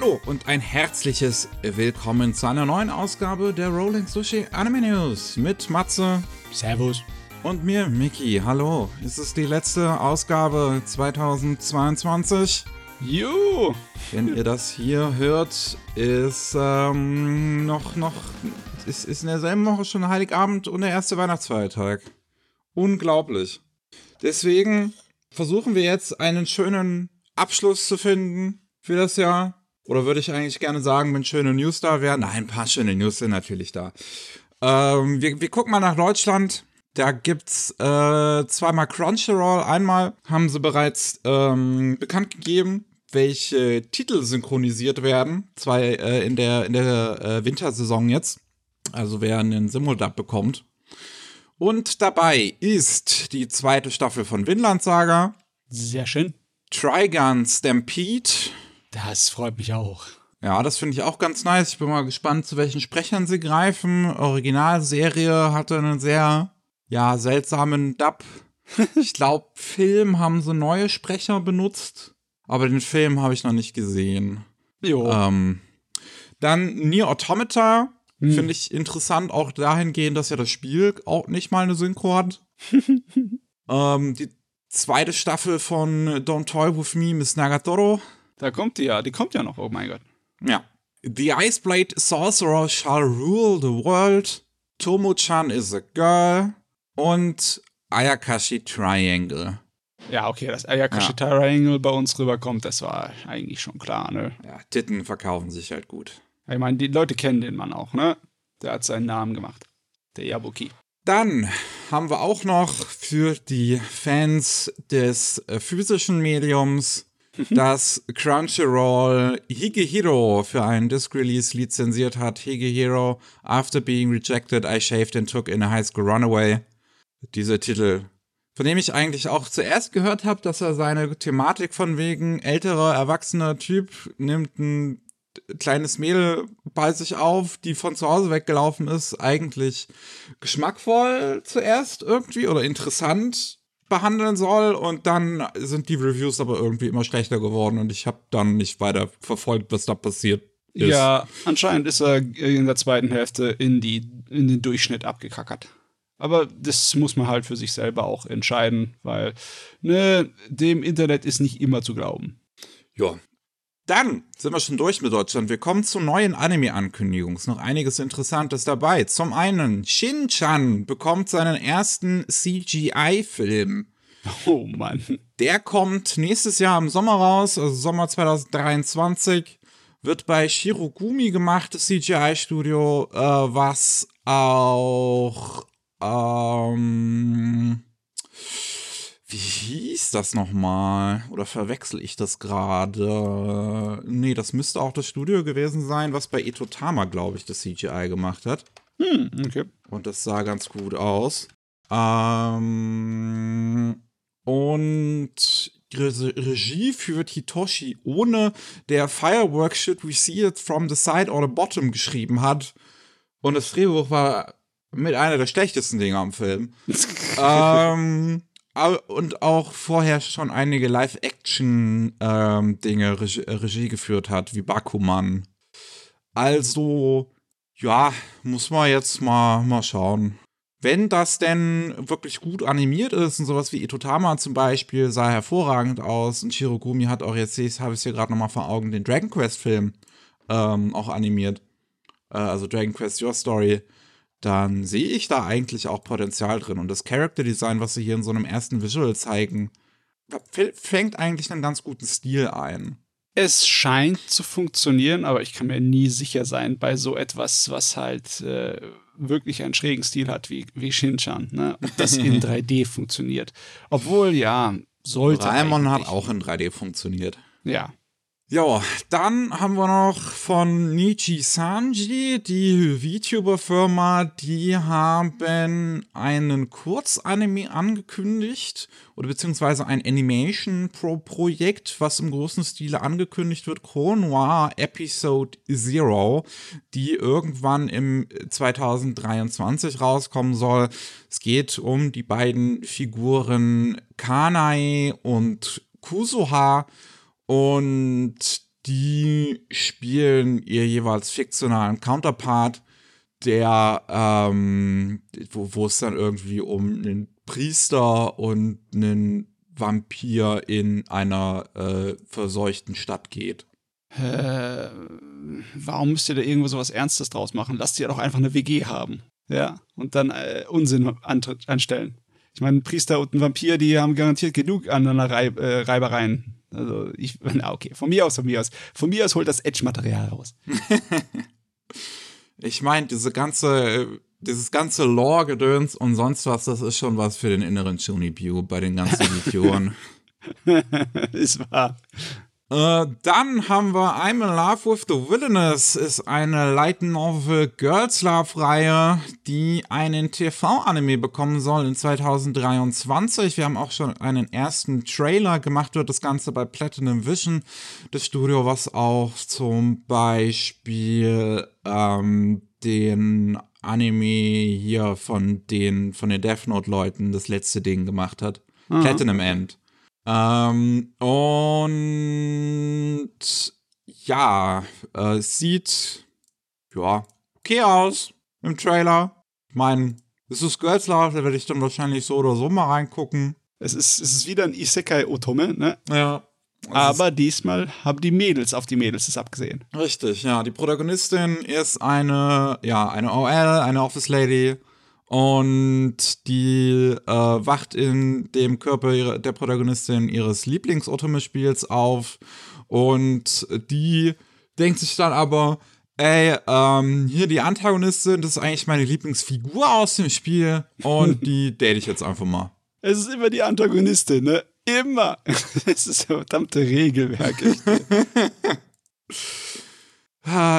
Hallo und ein herzliches Willkommen zu einer neuen Ausgabe der Rolling Sushi Anime News mit Matze. Servus. Und mir, Miki. Hallo. Es ist die letzte Ausgabe 2022. Juhu. Wenn ihr das hier hört, ist ähm, noch, noch, ist, ist in derselben Woche schon Heiligabend und der erste Weihnachtsfeiertag. Unglaublich. Deswegen versuchen wir jetzt einen schönen Abschluss zu finden für das Jahr. Oder würde ich eigentlich gerne sagen, wenn schöne News da wären? Nein, ein paar schöne News sind natürlich da. Ähm, wir, wir gucken mal nach Deutschland. Da gibt's äh, zweimal Crunchyroll. Einmal haben sie bereits ähm, bekannt gegeben, welche Titel synchronisiert werden. Zwei äh, in der, in der äh, Wintersaison jetzt. Also wer einen Simuldub bekommt. Und dabei ist die zweite Staffel von Vinland Saga. Sehr schön. Trigun Stampede. Das freut mich auch. Ja, das finde ich auch ganz nice. Ich bin mal gespannt, zu welchen Sprechern sie greifen. Originalserie hatte einen sehr, ja, seltsamen Dub. ich glaube, Film haben sie neue Sprecher benutzt, aber den Film habe ich noch nicht gesehen. Jo. Ähm, dann Nier Automata. Finde ich interessant, auch dahingehend, dass ja das Spiel auch nicht mal eine Synchro hat. ähm, die zweite Staffel von Don't Toy With Me, Miss Nagatoro. Da kommt die ja, die kommt ja noch, oh mein Gott. Ja. The Iceblade Sorcerer shall rule the world. Tomo-chan is a girl. Und Ayakashi Triangle. Ja, okay, dass Ayakashi Triangle bei uns rüberkommt, das war eigentlich schon klar, ne? Ja, Titten verkaufen sich halt gut. Ich meine, die Leute kennen den Mann auch, ne? Der hat seinen Namen gemacht. Der Yabuki. Dann haben wir auch noch für die Fans des äh, physischen Mediums das Crunchyroll Higehiro für einen Disc-Release lizenziert hat. Higehiro, After Being Rejected, I Shaved and Took in a High School Runaway. Dieser Titel, von dem ich eigentlich auch zuerst gehört habe, dass er seine Thematik von wegen älterer, erwachsener Typ nimmt ein kleines Mädel bei sich auf, die von zu Hause weggelaufen ist, eigentlich geschmackvoll zuerst irgendwie oder interessant behandeln soll und dann sind die Reviews aber irgendwie immer schlechter geworden und ich habe dann nicht weiter verfolgt, was da passiert ist. Ja, anscheinend ist er in der zweiten Hälfte in, die, in den Durchschnitt abgekackert. Aber das muss man halt für sich selber auch entscheiden, weil ne, dem Internet ist nicht immer zu glauben. Ja. Dann sind wir schon durch mit Deutschland. Wir kommen zu neuen Anime-Ankündigungen. Ist noch einiges Interessantes dabei. Zum einen, Shin-Chan bekommt seinen ersten CGI-Film. Oh Mann. Der kommt nächstes Jahr im Sommer raus, also Sommer 2023. Wird bei Shirogumi gemacht, das CGI-Studio, äh, was auch ähm, wie hieß das nochmal? Oder verwechsel ich das gerade? Nee, das müsste auch das Studio gewesen sein, was bei Etotama, glaube ich, das CGI gemacht hat. Hm, okay. Und das sah ganz gut aus. Ähm, und Re- Regie führt Hitoshi ohne der Firework Should We See It From the Side or the Bottom geschrieben hat. Und das Drehbuch war mit einer der schlechtesten Dinge am Film. ähm, und auch vorher schon einige Live-Action-Dinge Regie, Regie geführt hat, wie Bakuman. Also, ja, muss man jetzt mal, mal schauen. Wenn das denn wirklich gut animiert ist und sowas wie Itotama zum Beispiel sah hervorragend aus und Shirogumi hat auch jetzt, ich habe es hier gerade nochmal vor Augen, den Dragon Quest Film ähm, auch animiert. Äh, also Dragon Quest Your Story. Dann sehe ich da eigentlich auch Potenzial drin. Und das Character Design, was sie hier in so einem ersten Visual zeigen, fängt eigentlich einen ganz guten Stil ein. Es scheint zu funktionieren, aber ich kann mir nie sicher sein bei so etwas, was halt äh, wirklich einen schrägen Stil hat wie, wie Shin-Chan, ne? Und das in 3D funktioniert. Obwohl, ja, sollte. Raimon hat auch in 3D funktioniert. Ja. Ja, dann haben wir noch von Nichi Sanji, die VTuber-Firma, die haben einen Kurzanime angekündigt oder beziehungsweise ein Animation-Projekt, was im großen Stile angekündigt wird, Chrome Noir Episode Zero, die irgendwann im 2023 rauskommen soll. Es geht um die beiden Figuren Kanai und Kusuha, und die spielen ihr jeweils fiktionalen Counterpart, der, ähm, wo, wo es dann irgendwie um einen Priester und einen Vampir in einer äh, verseuchten Stadt geht. Äh, warum müsst ihr da irgendwo sowas Ernstes draus machen? Lasst ihr doch einfach eine WG haben. Ja, und dann äh, Unsinn anstellen. Ich meine, ein Priester und ein Vampir, die haben garantiert genug aneinander Reib, äh, Reibereien. Also, ich, na okay, von mir aus, von mir aus. Von mir aus holt das Edge-Material raus. ich meine, diese ganze, dieses ganze Lore-Gedöns und sonst was, das ist schon was für den inneren Junipew bei den ganzen Videoren. ist wahr. Äh, dann haben wir I'm in Love with the Wilderness, ist eine Light Novel Girls Love Reihe, die einen TV-Anime bekommen soll in 2023. Wir haben auch schon einen ersten Trailer gemacht, wird das Ganze bei Platinum Vision, das Studio, was auch zum Beispiel ähm, den Anime hier von den, von den Death Note-Leuten das letzte Ding gemacht hat. Mhm. Platinum End. Ähm, und ja, äh, es sieht ja okay aus im Trailer. Ich meine, es ist Girls Love, da werde ich dann wahrscheinlich so oder so mal reingucken. Es ist, es ist wieder ein Isekai-Otome, ne? Ja. Aber diesmal haben die Mädels auf die Mädels es abgesehen. Richtig, ja. Die Protagonistin ist eine, ja, eine OL, eine Office Lady und die äh, wacht in dem Körper ihrer, der Protagonistin ihres Lieblings-Otome-Spiels auf. Und die denkt sich dann aber, ey, ähm, hier die Antagonistin, das ist eigentlich meine Lieblingsfigur aus dem Spiel. Und die date ich jetzt einfach mal. Es ist immer die Antagonistin, ne? Immer. Das ist ein verdammte Regelwerk.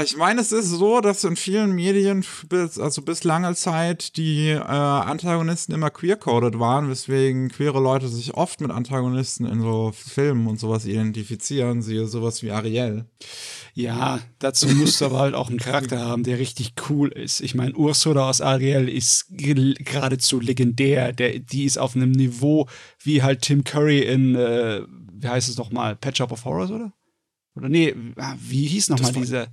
Ich meine, es ist so, dass in vielen Medien, bis, also bis lange Zeit, die äh, Antagonisten immer queer-coded waren, weswegen queere Leute sich oft mit Antagonisten in so Filmen und sowas identifizieren, siehe sowas wie Ariel. Ja, dazu musst du aber halt auch einen Charakter haben, der richtig cool ist. Ich meine, Ursula aus Ariel ist geradezu legendär. Der, die ist auf einem Niveau wie halt Tim Curry in, äh, wie heißt es nochmal, Patch Up of Horrors, oder? Oder nee, ah, wie hieß nochmal diese,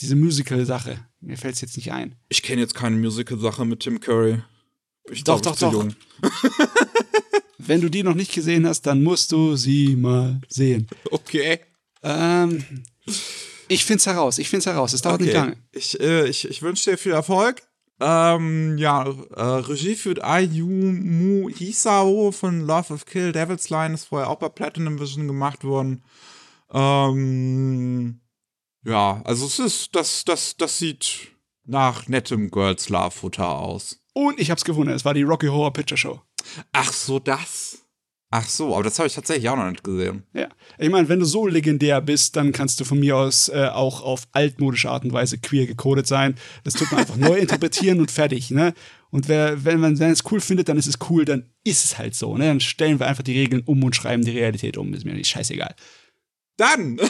diese Musical-Sache? Mir fällt es jetzt nicht ein. Ich kenne jetzt keine Musical-Sache mit Tim Curry. Ich doch, glaub, doch, doch. Wenn du die noch nicht gesehen hast, dann musst du sie mal sehen. Okay. Ähm, ich find's heraus, ich find's heraus. Es dauert okay. nicht lange. Ich, äh, ich, ich wünsche dir viel Erfolg. Ähm, ja, äh, Regie führt Ayumu Hisao von Love of Kill, Devil's Line ist vorher auch bei Platinum Vision gemacht worden. Ähm, ja, also es ist, das, das, das sieht nach nettem Girls Love Futter aus. Und ich hab's gefunden, es war die Rocky Horror Picture Show. Ach so, das. Ach so, aber das habe ich tatsächlich auch noch nicht gesehen. Ja, ich meine, wenn du so legendär bist, dann kannst du von mir aus äh, auch auf altmodische Art und Weise queer gecodet sein. Das tut man einfach neu interpretieren und fertig, ne? Und wer, wenn man es cool findet, dann ist es cool, dann ist es halt so, ne? Dann stellen wir einfach die Regeln um und schreiben die Realität um. Ist mir nicht scheißegal. Dann,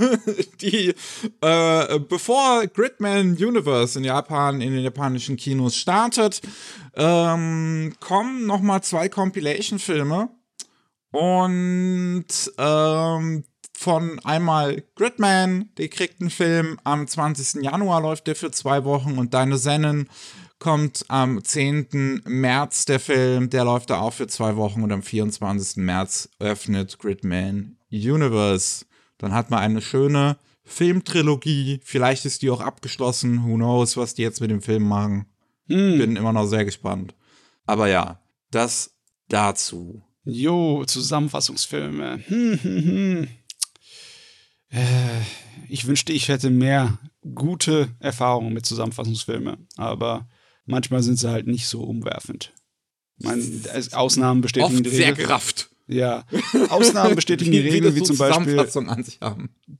die, äh, bevor Gridman Universe in Japan, in den japanischen Kinos startet, ähm, kommen nochmal zwei Compilation-Filme. Und ähm, von einmal Gridman, der kriegt einen Film, am 20. Januar läuft der für zwei Wochen und Deine Sennen kommt am 10. März der Film, der läuft da auch für zwei Wochen und am 24. März öffnet Gridman Universe. Dann hat man eine schöne Filmtrilogie. Vielleicht ist die auch abgeschlossen. Who knows, was die jetzt mit dem Film machen. Hm. Bin immer noch sehr gespannt. Aber ja, das dazu. Jo, Zusammenfassungsfilme. Hm, hm, hm. Äh, ich wünschte, ich hätte mehr gute Erfahrungen mit Zusammenfassungsfilmen, aber manchmal sind sie halt nicht so umwerfend. Man, Ausnahmen bestätigen Oft die Regel. sehr gerafft. Ja, Ausnahmen bestätigen die Regel, wie zum Beispiel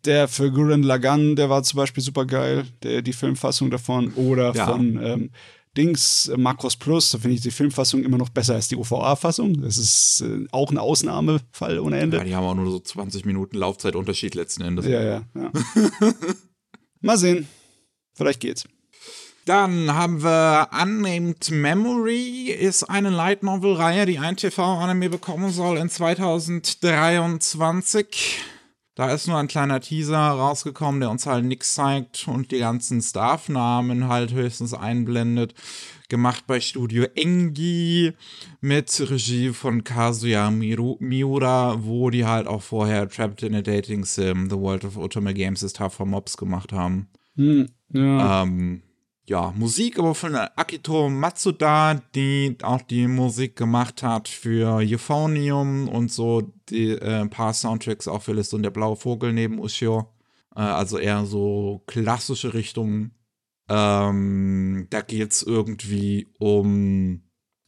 der für Gurren Lagann, der war zum Beispiel super geil, der, die Filmfassung davon, oder ja. von ähm, Dings, äh, Macros Plus, da finde ich die Filmfassung immer noch besser als die OVA-Fassung. Das ist äh, auch ein Ausnahmefall ohne Ende. Ja, die haben auch nur so 20 Minuten Laufzeitunterschied letzten Endes. Ja, ja, ja. Mal sehen. Vielleicht geht's. Dann haben wir Unnamed Memory, ist eine Light Novel Reihe, die ein TV-Anime bekommen soll in 2023. Da ist nur ein kleiner Teaser rausgekommen, der uns halt nichts zeigt und die ganzen Staff-Namen halt höchstens einblendet. Gemacht bei Studio Engi mit Regie von Kazuya Miura, wo die halt auch vorher Trapped in a Dating Sim, The World of Ultimate Games ist Tough for Mobs gemacht haben. Hm, ja. Ähm, ja, Musik aber von Akito Matsuda, die auch die Musik gemacht hat für Euphonium und so die äh, paar Soundtracks auch für List und der blaue Vogel neben Ushio. Äh, also eher so klassische Richtung. Ähm, da geht's irgendwie um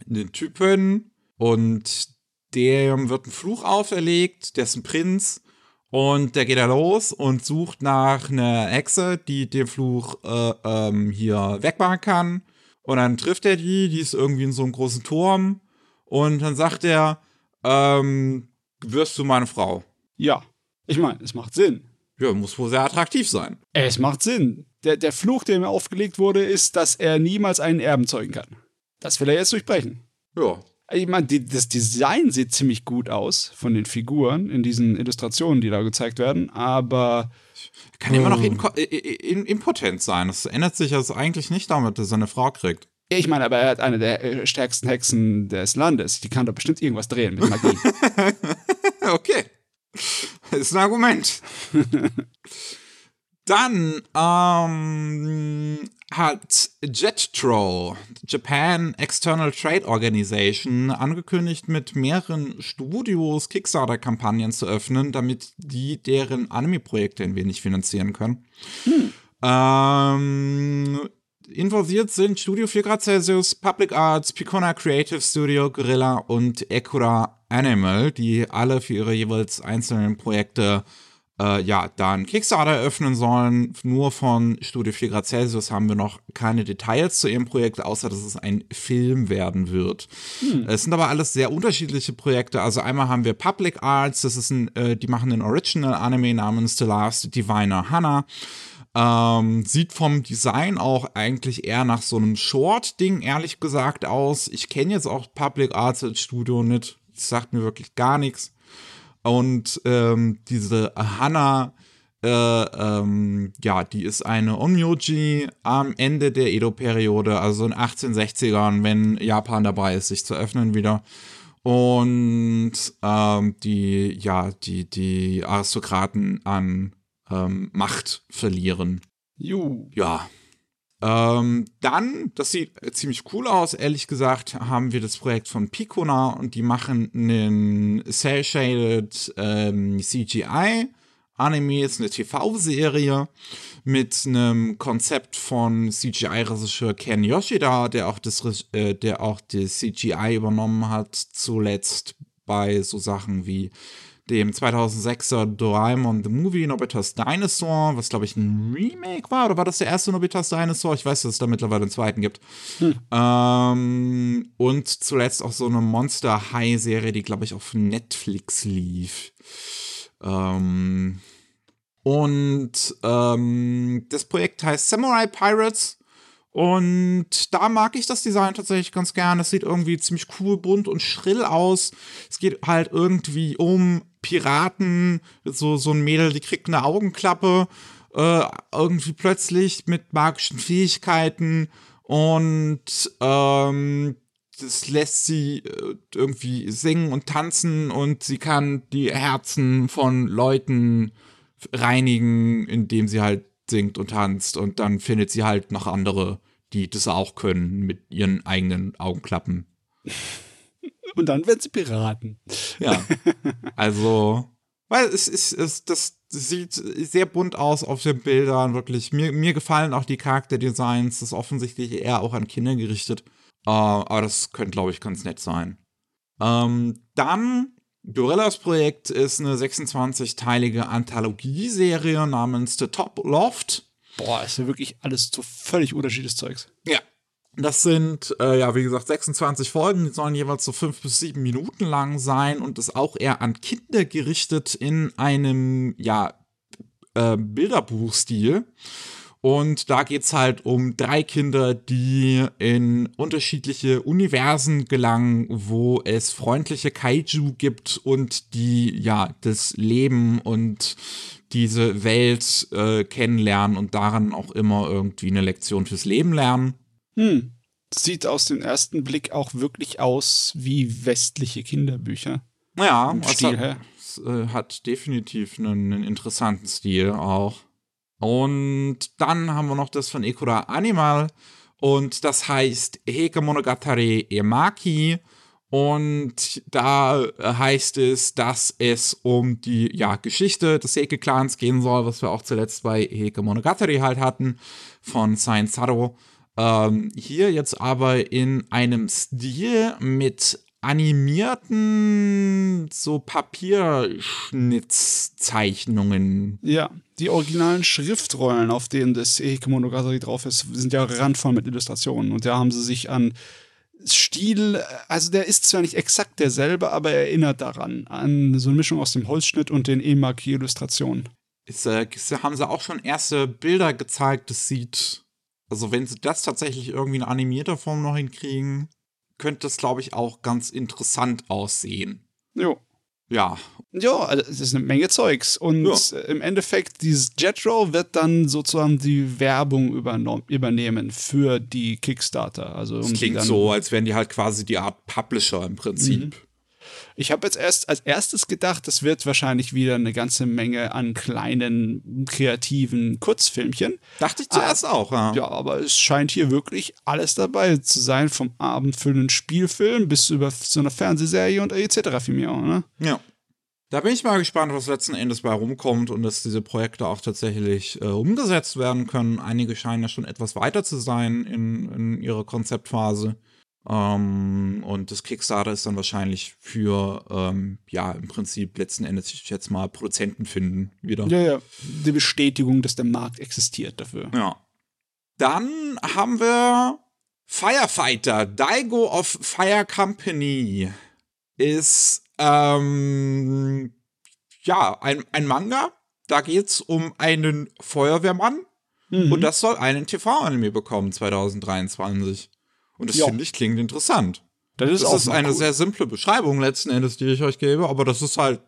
einen Typen und dem wird ein Fluch auferlegt, der ist ein Prinz und der geht da los und sucht nach einer Hexe, die den Fluch äh, ähm, hier wegmachen kann. Und dann trifft er die, die ist irgendwie in so einem großen Turm. Und dann sagt er, ähm, wirst du meine Frau? Ja. Ich meine, es macht Sinn. Ja, muss wohl sehr attraktiv sein. Es macht Sinn. Der, der Fluch, der mir aufgelegt wurde, ist, dass er niemals einen Erben zeugen kann. Das will er jetzt durchbrechen. Ja, ich meine, die, das Design sieht ziemlich gut aus von den Figuren in diesen Illustrationen, die da gezeigt werden, aber. Kann immer noch inko- in, impotent sein. Das ändert sich also eigentlich nicht damit, dass er eine Frau kriegt. Ich meine, aber er hat eine der äh, stärksten Hexen des Landes. Die kann doch bestimmt irgendwas drehen mit Magie. okay. Ist ein Argument. Dann ähm, hat JETRO, Japan External Trade Organization, angekündigt, mit mehreren Studios Kickstarter-Kampagnen zu öffnen, damit die deren Anime-Projekte ein wenig finanzieren können. Hm. Ähm, involviert sind Studio 4 Grad Celsius, Public Arts, Picona Creative Studio, Gorilla und Ekura Animal, die alle für ihre jeweils einzelnen Projekte äh, ja, dann Kickstarter eröffnen sollen. Nur von Studio 4 Grad Celsius haben wir noch keine Details zu ihrem Projekt, außer dass es ein Film werden wird. Hm. Es sind aber alles sehr unterschiedliche Projekte. Also einmal haben wir Public Arts, das ist ein, äh, die machen einen Original Anime namens The Last Diviner Hannah. Ähm, sieht vom Design auch eigentlich eher nach so einem Short-Ding, ehrlich gesagt, aus. Ich kenne jetzt auch Public Arts als Studio nicht. Das sagt mir wirklich gar nichts. Und ähm, diese Hana, äh, ähm, ja, die ist eine Onmyoji am Ende der Edo-Periode, also in den 1860ern, wenn Japan dabei ist, sich zu öffnen wieder. Und ähm, die, ja, die, die Aristokraten an ähm, Macht verlieren. Juhu. Ja, ähm, dann, das sieht ziemlich cool aus, ehrlich gesagt, haben wir das Projekt von Picona und die machen einen Cell-Shaded ähm, CGI. Anime ist eine TV-Serie mit einem Konzept von CGI-Regisseur Ken Yoshida, der auch das, äh, der auch das CGI übernommen hat, zuletzt bei so Sachen wie dem 2006er Doraemon The Movie Nobitas Dinosaur, was glaube ich ein Remake war, oder war das der erste Nobitas Dinosaur? Ich weiß, dass es da mittlerweile einen zweiten gibt. Hm. Ähm, und zuletzt auch so eine Monster High Serie, die glaube ich auf Netflix lief. Ähm, und ähm, das Projekt heißt Samurai Pirates. Und da mag ich das Design tatsächlich ganz gern. Es sieht irgendwie ziemlich cool, bunt und schrill aus. Es geht halt irgendwie um Piraten, so, so ein Mädel, die kriegt eine Augenklappe, äh, irgendwie plötzlich mit magischen Fähigkeiten und ähm, das lässt sie äh, irgendwie singen und tanzen und sie kann die Herzen von Leuten reinigen, indem sie halt singt und tanzt und dann findet sie halt noch andere, die das auch können mit ihren eigenen Augenklappen. Und dann werden sie Piraten. Ja. Also, weil es ist, es, das sieht sehr bunt aus auf den Bildern, wirklich. Mir, mir gefallen auch die Charakterdesigns, das ist offensichtlich eher auch an Kinder gerichtet. Uh, aber das könnte, glaube ich, ganz nett sein. Ähm, dann, Gorillas Projekt ist eine 26-teilige Anthologieserie namens The Top Loft. Boah, ist ja wirklich alles so völlig unterschiedliches Zeugs. Ja, das sind, äh, ja, wie gesagt, 26 Folgen, die sollen jeweils so fünf bis sieben Minuten lang sein und ist auch eher an Kinder gerichtet in einem, ja, äh, Bilderbuchstil. Und da geht's halt um drei Kinder, die in unterschiedliche Universen gelangen, wo es freundliche Kaiju gibt und die ja das Leben und diese Welt äh, kennenlernen und daran auch immer irgendwie eine Lektion fürs Leben lernen. Hm. Sieht aus dem ersten Blick auch wirklich aus wie westliche Kinderbücher. Ja, Im es Stil hat, es, äh, hat definitiv einen, einen interessanten Stil auch. Und dann haben wir noch das von Ekura Animal und das heißt Heike Monogatari Emaki. Und da heißt es, dass es um die ja, Geschichte des Heike-Clans gehen soll, was wir auch zuletzt bei Heike Monogatari halt hatten, von Sain Saro. Ähm, hier jetzt aber in einem Stil mit animierten so Papierschnitzzeichnungen. Ja, die originalen Schriftrollen, auf denen das Eike Monogatari drauf ist, sind ja randvoll mit Illustrationen. Und da haben sie sich an Stil, also der ist zwar nicht exakt derselbe, aber er erinnert daran, an so eine Mischung aus dem Holzschnitt und den Emaki-Illustrationen. Ist, äh, haben sie auch schon erste Bilder gezeigt. Das sieht, also wenn sie das tatsächlich irgendwie in animierter Form noch hinkriegen, könnte das, glaube ich, auch ganz interessant aussehen. Jo. Ja, Ja, also es ist eine Menge Zeugs. Und Ja. im Endeffekt, dieses Jetro wird dann sozusagen die Werbung übernehmen für die Kickstarter. Also das klingt so, als wären die halt quasi die Art Publisher im Prinzip. Ich habe jetzt erst als erstes gedacht, das wird wahrscheinlich wieder eine ganze Menge an kleinen, kreativen Kurzfilmchen. Dachte ich zuerst auch, ja. Ja, aber es scheint hier wirklich alles dabei zu sein, vom abendfüllenden Spielfilm bis über so eine Fernsehserie und etc. für mich auch, ne? Ja. Da bin ich mal gespannt, was letzten Endes bei rumkommt und dass diese Projekte auch tatsächlich äh, umgesetzt werden können. Einige scheinen ja schon etwas weiter zu sein in, in ihrer Konzeptphase. Ähm, und das Kickstarter ist dann wahrscheinlich für, ähm, ja, im Prinzip letzten Endes, ich jetzt mal Produzenten finden wieder. Ja, ja. Die Bestätigung, dass der Markt existiert dafür. Ja. Dann haben wir Firefighter, Daigo of Fire Company. Ist, ähm, ja, ein, ein Manga. Da geht's um einen Feuerwehrmann. Mhm. Und das soll einen TV-Anime bekommen 2023. Und das Ja. finde ich klingt interessant. das ist Das ist eine cool. sehr simple Beschreibung letzten Endes, die ich euch gebe, aber das ist halt.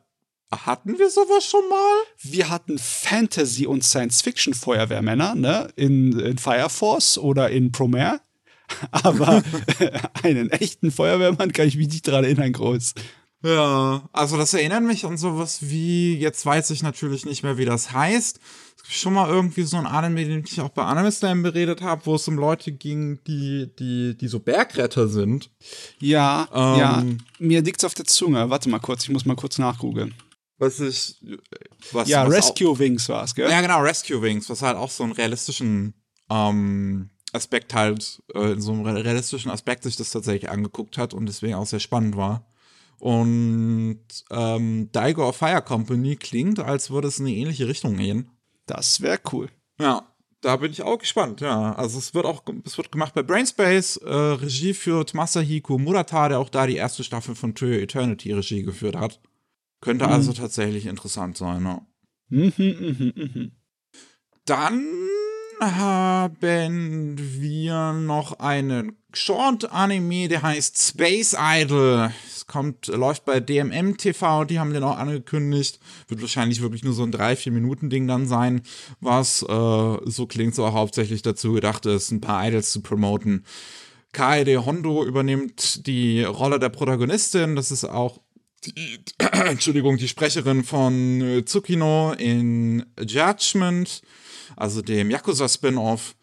Hatten wir sowas schon mal? Wir hatten Fantasy- und Science-Fiction-Feuerwehrmänner, ne? In, in Fire Force oder in Promare. Aber einen echten Feuerwehrmann kann ich mich nicht dran erinnern, groß. Ja, also das erinnert mich an sowas wie, jetzt weiß ich natürlich nicht mehr, wie das heißt. Schon mal irgendwie so ein Anime, den ich auch bei Anime Slam beredet habe, wo es um Leute ging, die, die, die so Bergretter sind. Ja, Ähm. ja. Mir liegt's auf der Zunge. Warte mal kurz, ich muss mal kurz nachgoogeln. Was ich. Was, Ja, was Rescue Wings war's, Auch, gell? ja, genau, Rescue Wings, was halt auch so einen realistischen ähm, Aspekt halt, äh, in so einem re- realistischen Aspekt sich das tatsächlich angeguckt hat und deswegen auch sehr spannend war. Und ähm, Daigo of Fire Company klingt, als würde es in eine ähnliche Richtung gehen. Das wäre cool. Ja, da bin ich auch gespannt, ja. Also es wird auch, es wird gemacht bei Brainspace, äh, Regie führt Masahiko Murata, der auch da die erste Staffel von Toyo Eternity Regie geführt hat. Könnte also tatsächlich interessant sein, ne? Mhm, mhm, mhm. Dann haben wir noch einen Short-Anime, der heißt Space Idol. Kommt, läuft bei DMM TV, die haben den auch angekündigt. Wird wahrscheinlich wirklich nur so ein 3-4-Minuten-Ding dann sein, was äh, so klingt, so hauptsächlich dazu gedacht ist, ein paar Idols zu promoten. Kaede Hondo übernimmt die Rolle der Protagonistin. Das ist auch die, Entschuldigung, die Sprecherin von äh, Tsukino in Judgment, also dem Yakuza-Spin-Off.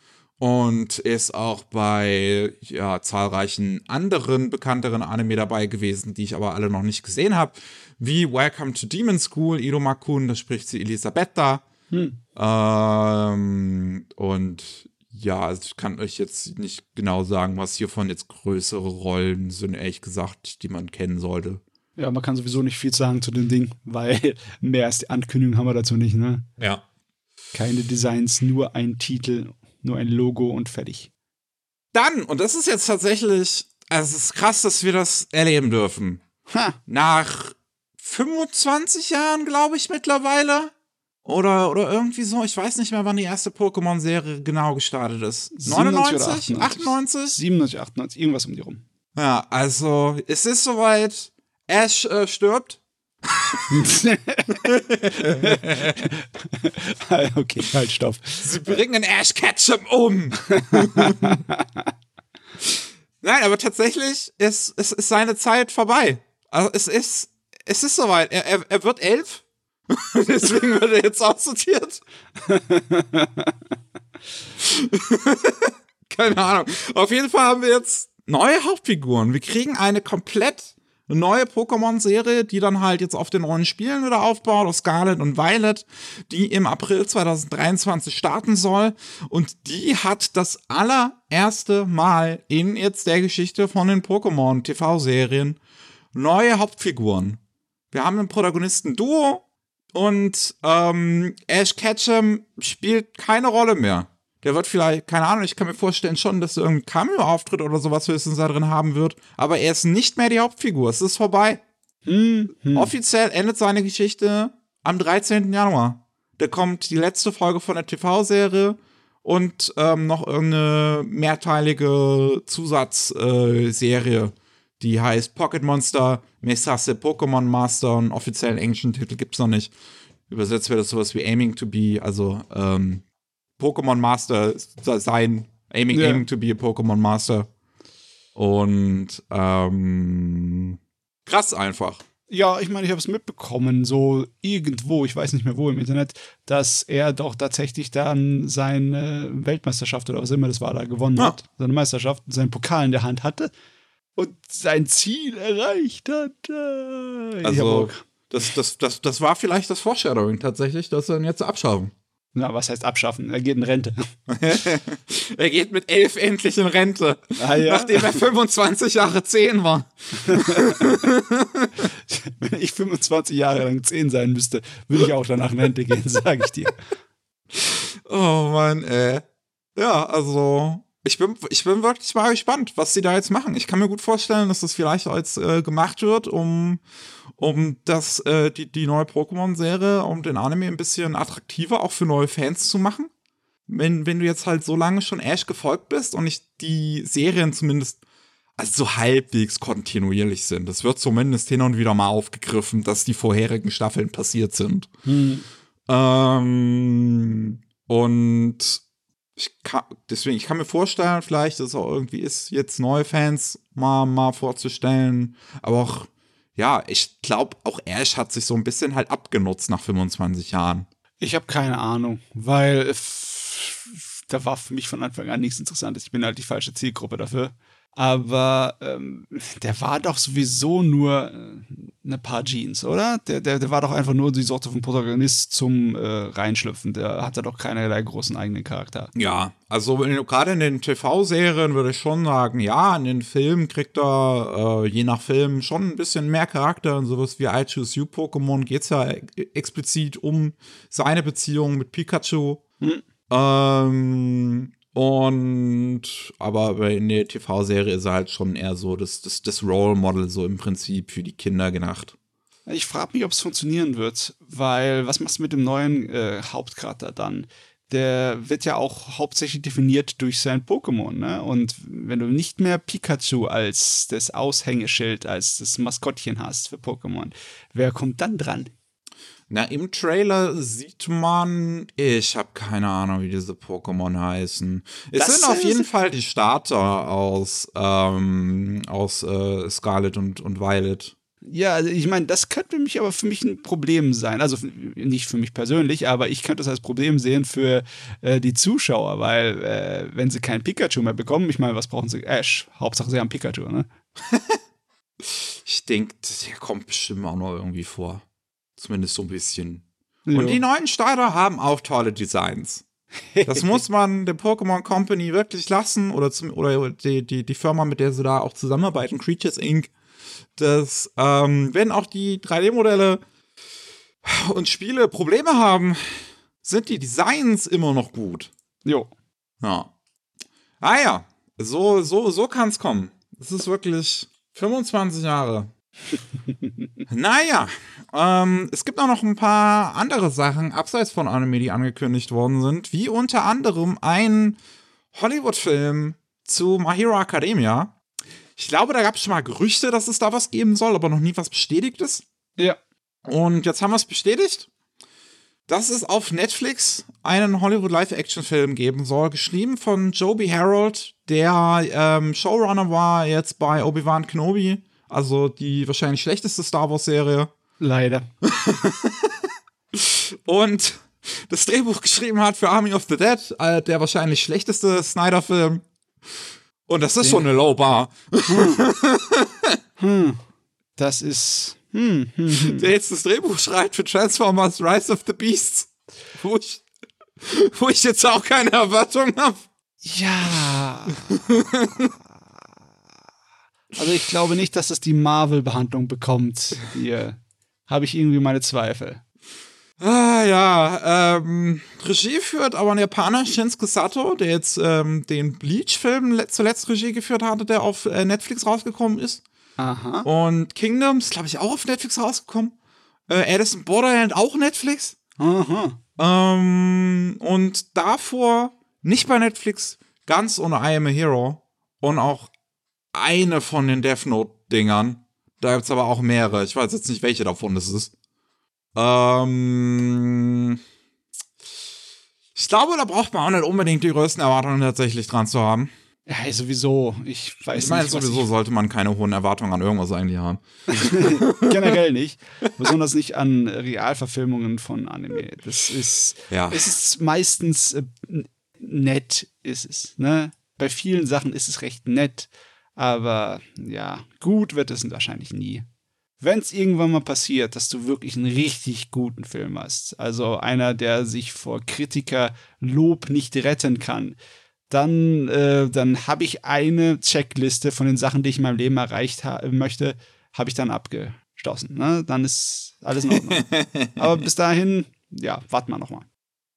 Und ist auch bei ja, zahlreichen anderen bekannteren Anime dabei gewesen, die ich aber alle noch nicht gesehen habe. Wie Welcome to Demon School, Iromakun, da spricht sie Elisabetta. Ähm, und ja, also ich kann euch jetzt nicht genau sagen, was hiervon jetzt größere Rollen sind, ehrlich gesagt, die man kennen sollte. Ja, man kann sowieso nicht viel sagen zu dem Ding, weil mehr als die Ankündigung haben wir dazu nicht, ne? Ja. Keine Designs, nur ein Titel, nur ein Logo und fertig. Dann, und das ist jetzt tatsächlich, also es ist krass, dass wir das erleben dürfen. Ha! Nach 25 Jahren, glaube ich, mittlerweile, Oder, oder irgendwie so. Ich weiß nicht mehr, wann die erste Pokémon-Serie genau gestartet ist. 99? 98? 97, 98, irgendwas um die rum. Ja, also es ist soweit. Ash äh, stirbt. okay, halt, stopp. Sie bringen Ash Ketchum um. Nein, aber tatsächlich ist, ist, ist seine Zeit vorbei. Also es ist, es ist soweit. Er, er, er wird elf. Deswegen wird er jetzt aussortiert. Keine Ahnung. Auf jeden Fall haben wir jetzt neue Hauptfiguren. Wir kriegen eine komplett neue Pokémon-Serie, die dann halt jetzt auf den neuen Spielen wieder aufbaut, auf Scarlet und Violet, die im April 2023 starten soll. Und die hat das allererste Mal in jetzt der Geschichte von den Pokémon-TV-Serien neue Hauptfiguren. Wir haben einen Protagonisten-Duo und ähm, Ash Ketchum spielt keine Rolle mehr. Der wird vielleicht, keine Ahnung, ich kann mir vorstellen schon, dass er irgendein Cameo-Auftritt oder sowas höchstens da drin haben wird. Aber er ist nicht mehr die Hauptfigur. Es ist vorbei. Hm, hm. Offiziell endet seine Geschichte am 13. Januar. Da kommt die letzte Folge von der TV-Serie und ähm, noch irgendeine mehrteilige Zusatzserie, äh, die heißt Pocket Monster Mesase Pokémon Master. Einen offiziellen englischen Titel gibt's noch nicht. Übersetzt wird das sowas wie Aiming to Be, also ähm, Pokémon Master sein, aiming, yeah. aiming to be a Pokémon Master. Und ähm, krass einfach. Ja, ich meine, ich habe es mitbekommen, so irgendwo, ich weiß nicht mehr wo im Internet, dass er doch tatsächlich dann seine Weltmeisterschaft oder was immer das war, da gewonnen ja. hat. Seine Meisterschaft, seinen Pokal in der Hand hatte und sein Ziel erreicht hat. Also, das, das, das, das war vielleicht das Foreshadowing tatsächlich, dass er ihn jetzt abschaffen. Na, was heißt abschaffen? Er geht in Rente. er geht mit elf endlich in Rente. Ah, ja? Nachdem er 25 Jahre 10 war. Wenn ich 25 Jahre lang 10 sein müsste, würde ich auch danach in Rente gehen, sage ich dir. Oh Mann, ey. Ja, also ich bin, ich bin wirklich mal gespannt, was sie da jetzt machen. Ich kann mir gut vorstellen, dass das vielleicht als äh, gemacht wird, um, um das, äh, die, die neue Pokémon-Serie, um den Anime ein bisschen attraktiver auch für neue Fans zu machen. Wenn, wenn du jetzt halt so lange schon Ash gefolgt bist und nicht die Serien zumindest also so halbwegs kontinuierlich sind. Es wird zumindest hin und wieder mal aufgegriffen, dass die vorherigen Staffeln passiert sind. Hm. Ähm, und ich kann, deswegen, ich kann mir vorstellen, vielleicht, dass es auch irgendwie ist, jetzt neue Fans mal, mal vorzustellen. Aber auch, ja, ich glaube, auch Ash hat sich so ein bisschen halt abgenutzt nach 25 Jahren. Ich habe keine Ahnung, weil da war für mich von Anfang an nichts Interessantes. Ich bin halt die falsche Zielgruppe dafür. Aber ähm, der war doch sowieso nur äh, eine paar Jeans, oder? Der, der, der war doch einfach nur die Sorte von Protagonist zum äh, Reinschlüpfen. Der hatte doch keinerlei großen eigenen Charakter. Ja, also gerade in den TV-Serien würde ich schon sagen, ja, in den Filmen kriegt er äh, je nach Film schon ein bisschen mehr Charakter. Und sowas wie I Choose You Pokémon geht es ja explizit um seine Beziehung mit Pikachu. Hm. Ähm, und aber in der TV-Serie ist er halt schon eher so das, das, das Role Model, so im Prinzip für die Kinder gedacht. Ich frage mich, ob es funktionieren wird, weil was machst du mit dem neuen äh, Hauptcharakter dann? Der wird ja auch hauptsächlich definiert durch sein Pokémon, ne? Und wenn du nicht mehr Pikachu als das Aushängeschild, als das Maskottchen hast für Pokémon, wer kommt dann dran? Na, im Trailer sieht man, ich habe keine Ahnung, wie diese Pokémon heißen. Es das sind auf jeden Fall die Starter aus, ähm, aus äh, Scarlet und, und Violet. Ja, also ich meine, das könnte mich aber für mich ein Problem sein. Also nicht für mich persönlich, aber ich könnte das als Problem sehen für äh, die Zuschauer, weil äh, wenn sie kein Pikachu mehr bekommen, ich meine, was brauchen sie? Ash. Hauptsache sie haben Pikachu, ne? ich denke, der kommt bestimmt auch noch irgendwie vor. Zumindest so ein bisschen. Ja. Und die neuen Starter haben auch tolle Designs. Das muss man der Pokémon Company wirklich lassen oder, zum, oder die, die, die Firma, mit der sie da auch zusammenarbeiten, Creatures Inc., dass, ähm, wenn auch die 3D-Modelle und Spiele Probleme haben, sind die Designs immer noch gut. Jo. Ja. Ah ja, so, so, so kann es kommen. Es ist wirklich 25 Jahre naja, ähm, es gibt auch noch ein paar andere Sachen abseits von Anime, die angekündigt worden sind, wie unter anderem ein Hollywood-Film zu My Hero Academia. Ich glaube, da gab es schon mal Gerüchte, dass es da was geben soll, aber noch nie was Bestätigtes. Ja. Und jetzt haben wir es bestätigt, dass es auf Netflix einen Hollywood Live-Action-Film geben soll, geschrieben von Joby Harold, der ähm, Showrunner war jetzt bei Obi-Wan Kenobi, also die wahrscheinlich schlechteste Star Wars-Serie. Leider. Und das Drehbuch geschrieben hat für Army of the Dead, äh, der wahrscheinlich schlechteste Snyder-Film. Und das ist schon eine Low Bar. Hm. Das ist. Hm, hm, hm. Der jetzt das Drehbuch schreibt für Transformers Rise of the Beasts. Wo ich, wo ich jetzt auch keine Erwartung habe. Ja. Also ich glaube nicht, dass es die Marvel-Behandlung bekommt. Hier habe ich irgendwie meine Zweifel. Ah ja, ähm, Regie führt aber ein Japaner, Shinsuke Sato, der jetzt ähm, den Bleach-Film le- zuletzt Regie geführt hatte, der auf äh, Netflix rausgekommen ist. Aha. Und Kingdoms, glaube ich, auch auf Netflix rausgekommen. Äh, Addison Borderland auch Netflix. Aha. Ähm, und davor nicht bei Netflix, ganz ohne I Am a Hero. Und auch eine von den Death Note-Dingern. Da gibt's aber auch mehrere. Ich weiß jetzt nicht, welche davon das ist. Ähm, ich glaube, da braucht man auch nicht unbedingt die größten Erwartungen tatsächlich dran zu haben. Ja, sowieso. Ich weiß Ich meine, nicht, sowieso sollte man keine hohen Erwartungen an irgendwas eigentlich haben. ich, generell nicht. Besonders nicht an Realverfilmungen von Anime. Das ist, Ja. es ist meistens äh, nett, ist es. Ne? Bei vielen Sachen ist es recht nett, aber ja, gut wird es wahrscheinlich nie. Wenn es irgendwann mal passiert, dass du wirklich einen richtig guten Film hast, also einer, der sich vor Kritikerlob nicht retten kann, dann, äh, dann habe ich eine Checkliste von den Sachen, die ich in meinem Leben erreicht ha möchte, habe ich dann abgeschlossen. Ne? Dann ist alles in Ordnung. Aber bis dahin, ja, warten wir noch mal.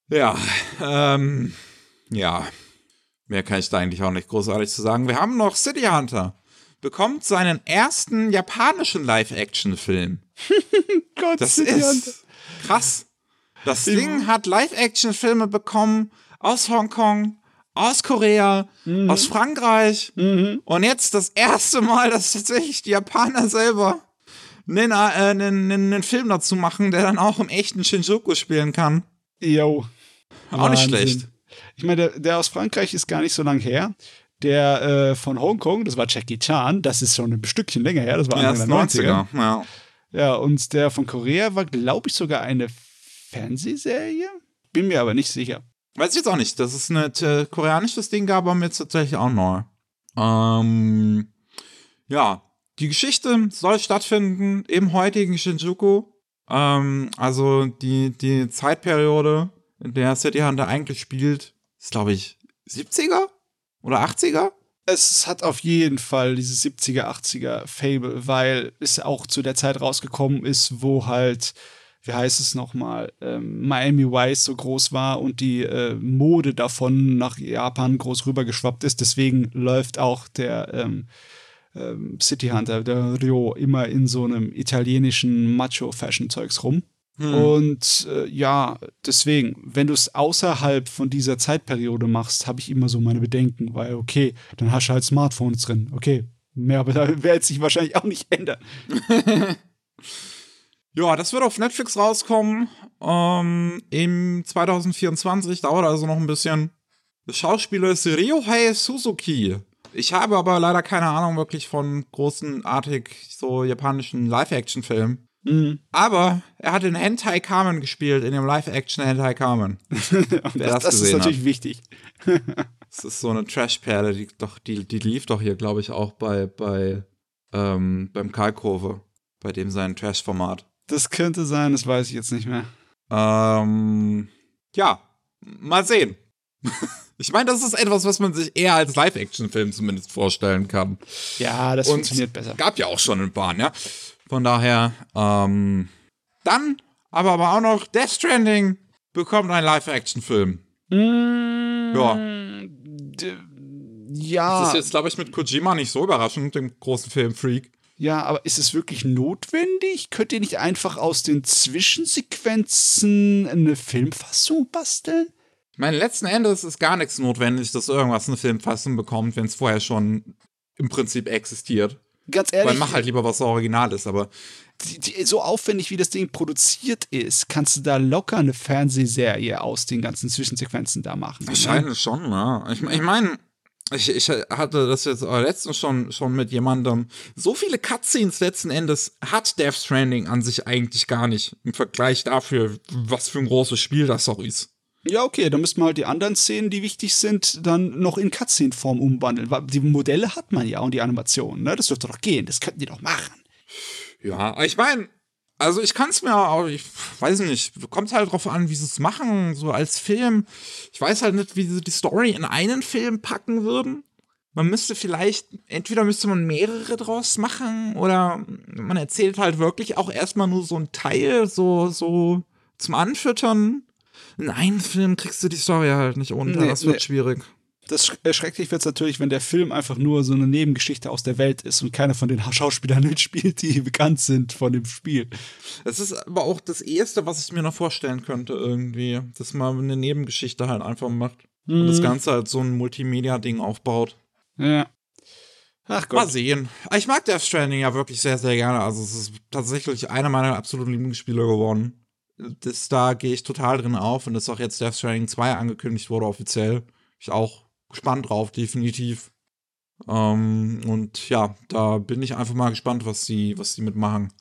Ja, ähm, ja. Mehr kann ich da eigentlich auch nicht großartig zu sagen. Wir haben noch City Hunter. Bekommt seinen ersten japanischen Live-Action-Film. Gott, Das City Hunter. ist krass. Das Ding hat Live-Action-Filme bekommen aus Hongkong, aus Korea, aus Frankreich. Mhm. Und jetzt das erste Mal, dass tatsächlich die Japaner selber einen, äh, einen, einen Film dazu machen, der dann auch im echten Shinjuku spielen kann. Jo. Auch nicht Wahnsinn. schlecht. Ich meine, der, der aus Frankreich ist gar nicht so lang her. Der äh, von Hongkong, das war Jackie Chan, das ist schon ein Stückchen länger her, das war Ja, Anfang das der 90er. 90er. Ja. Ja, und der von Korea war, glaube ich, sogar eine Fernsehserie. Bin mir aber nicht sicher. Weiß ich jetzt auch nicht. Das ist ein äh, koreanisches Ding, gab aber mir jetzt tatsächlich auch neu. Ähm, ja, die Geschichte soll stattfinden im heutigen Shinjuku. Ähm, also die, die Zeitperiode, in der City Hunter eigentlich spielt, ist, glaube ich, 70er oder 80er? Es hat auf jeden Fall dieses 70er, 80er Fable, weil es auch zu der Zeit rausgekommen ist, wo halt, wie heißt es nochmal, ähm, Miami Vice so groß war und die äh, Mode davon nach Japan groß rübergeschwappt ist. Deswegen läuft auch der ähm, ähm, City Hunter, der Rio, immer in so einem italienischen Macho-Fashion-Zeugs rum. Und äh, ja, deswegen, wenn du es außerhalb von dieser Zeitperiode machst, habe ich immer so meine Bedenken, weil okay, dann hast du halt Smartphones drin. Okay, mehr, aber da wird sich wahrscheinlich auch nicht ändern. Ja, das wird auf Netflix rauskommen. Ähm, Im 2024 dauert also noch ein bisschen. Der Schauspieler ist Ryohei Suzuki. Ich habe aber leider keine Ahnung wirklich von großenartig so japanischen Live-Action-Filmen. Mhm. Aber er hat in Hentai Kamen gespielt, in dem Live-Action Hentai. Wer das, das das ist natürlich wichtig. Das ist so eine Trash-Perle, die, doch, die, die lief doch hier, glaube ich, auch bei, bei ähm, beim Kalkove, bei dem sein Trash-Format. Das könnte sein, das weiß ich jetzt nicht mehr. Ähm, ja, mal sehen. ich meine, das ist etwas, was man sich eher als Live-Action-Film zumindest vorstellen kann. Ja, das Und funktioniert besser. Gab ja auch schon ein paar, ja. Von daher, ähm, dann aber, aber auch noch Death Stranding bekommt einen Live-Action-Film. Ja. D ja. Das ist jetzt, glaube ich, mit Kojima nicht so überraschend, dem großen Filmfreak. Ja, aber ist es wirklich notwendig? Könnt ihr nicht einfach aus den Zwischensequenzen eine Filmfassung basteln? Ich meine, letzten Endes ist gar nichts notwendig, dass irgendwas eine Filmfassung bekommt, wenn es vorher schon im Prinzip existiert. Ganz ehrlich. Weil mach halt lieber was Originales, aber. Die, die, so aufwendig wie das Ding produziert ist, kannst du da locker eine Fernsehserie aus den ganzen Zwischensequenzen da machen. Wahrscheinlich ne? schon, ja. Ich, ich meine, ich, ich hatte das jetzt letztens schon, schon mit jemandem. So viele Cutscenes letzten Endes hat Death Stranding an sich eigentlich gar nicht. Im Vergleich dafür, was für ein großes Spiel das auch ist. Ja, okay, dann müssten wir halt die anderen Szenen, die wichtig sind, dann noch in Cutscene-Form umwandeln. Weil die Modelle hat man ja und die Animationen, ne? Das dürfte doch gehen, das könnten die doch machen. Ja, ich meine, also ich kann es mir auch, ich weiß nicht, kommt halt drauf an, wie sie es machen, so als Film. Ich weiß halt nicht, wie sie die Story in einen Film packen würden. Man müsste vielleicht, entweder müsste man mehrere draus machen oder man erzählt halt wirklich auch erstmal nur so ein Teil, so, so zum Anfüttern. In einem Film kriegst du die Story halt nicht unter, nee, das wird nee. schwierig. Das erschrecklich wird es natürlich, wenn der Film einfach nur so eine Nebengeschichte aus der Welt ist und keiner von den Schauspielern mitspielt, die bekannt sind von dem Spiel. Das ist aber auch das Erste, was ich mir noch vorstellen könnte, irgendwie. Dass man eine Nebengeschichte halt einfach macht. Mhm. Und das mhm. Ganze halt so ein Multimedia-Ding aufbaut. Ja. Ach Gott. Mal sehen. Ich mag Death Stranding ja wirklich sehr, sehr gerne. Also, es ist tatsächlich einer meiner absoluten Lieblingsspiele geworden. Das, da gehe ich total drin auf und dass auch jetzt Death Stranding 2 angekündigt wurde offiziell. Ich auch gespannt drauf, definitiv. Ähm, und ja, da bin ich einfach mal gespannt, was sie, was sie mitmachen.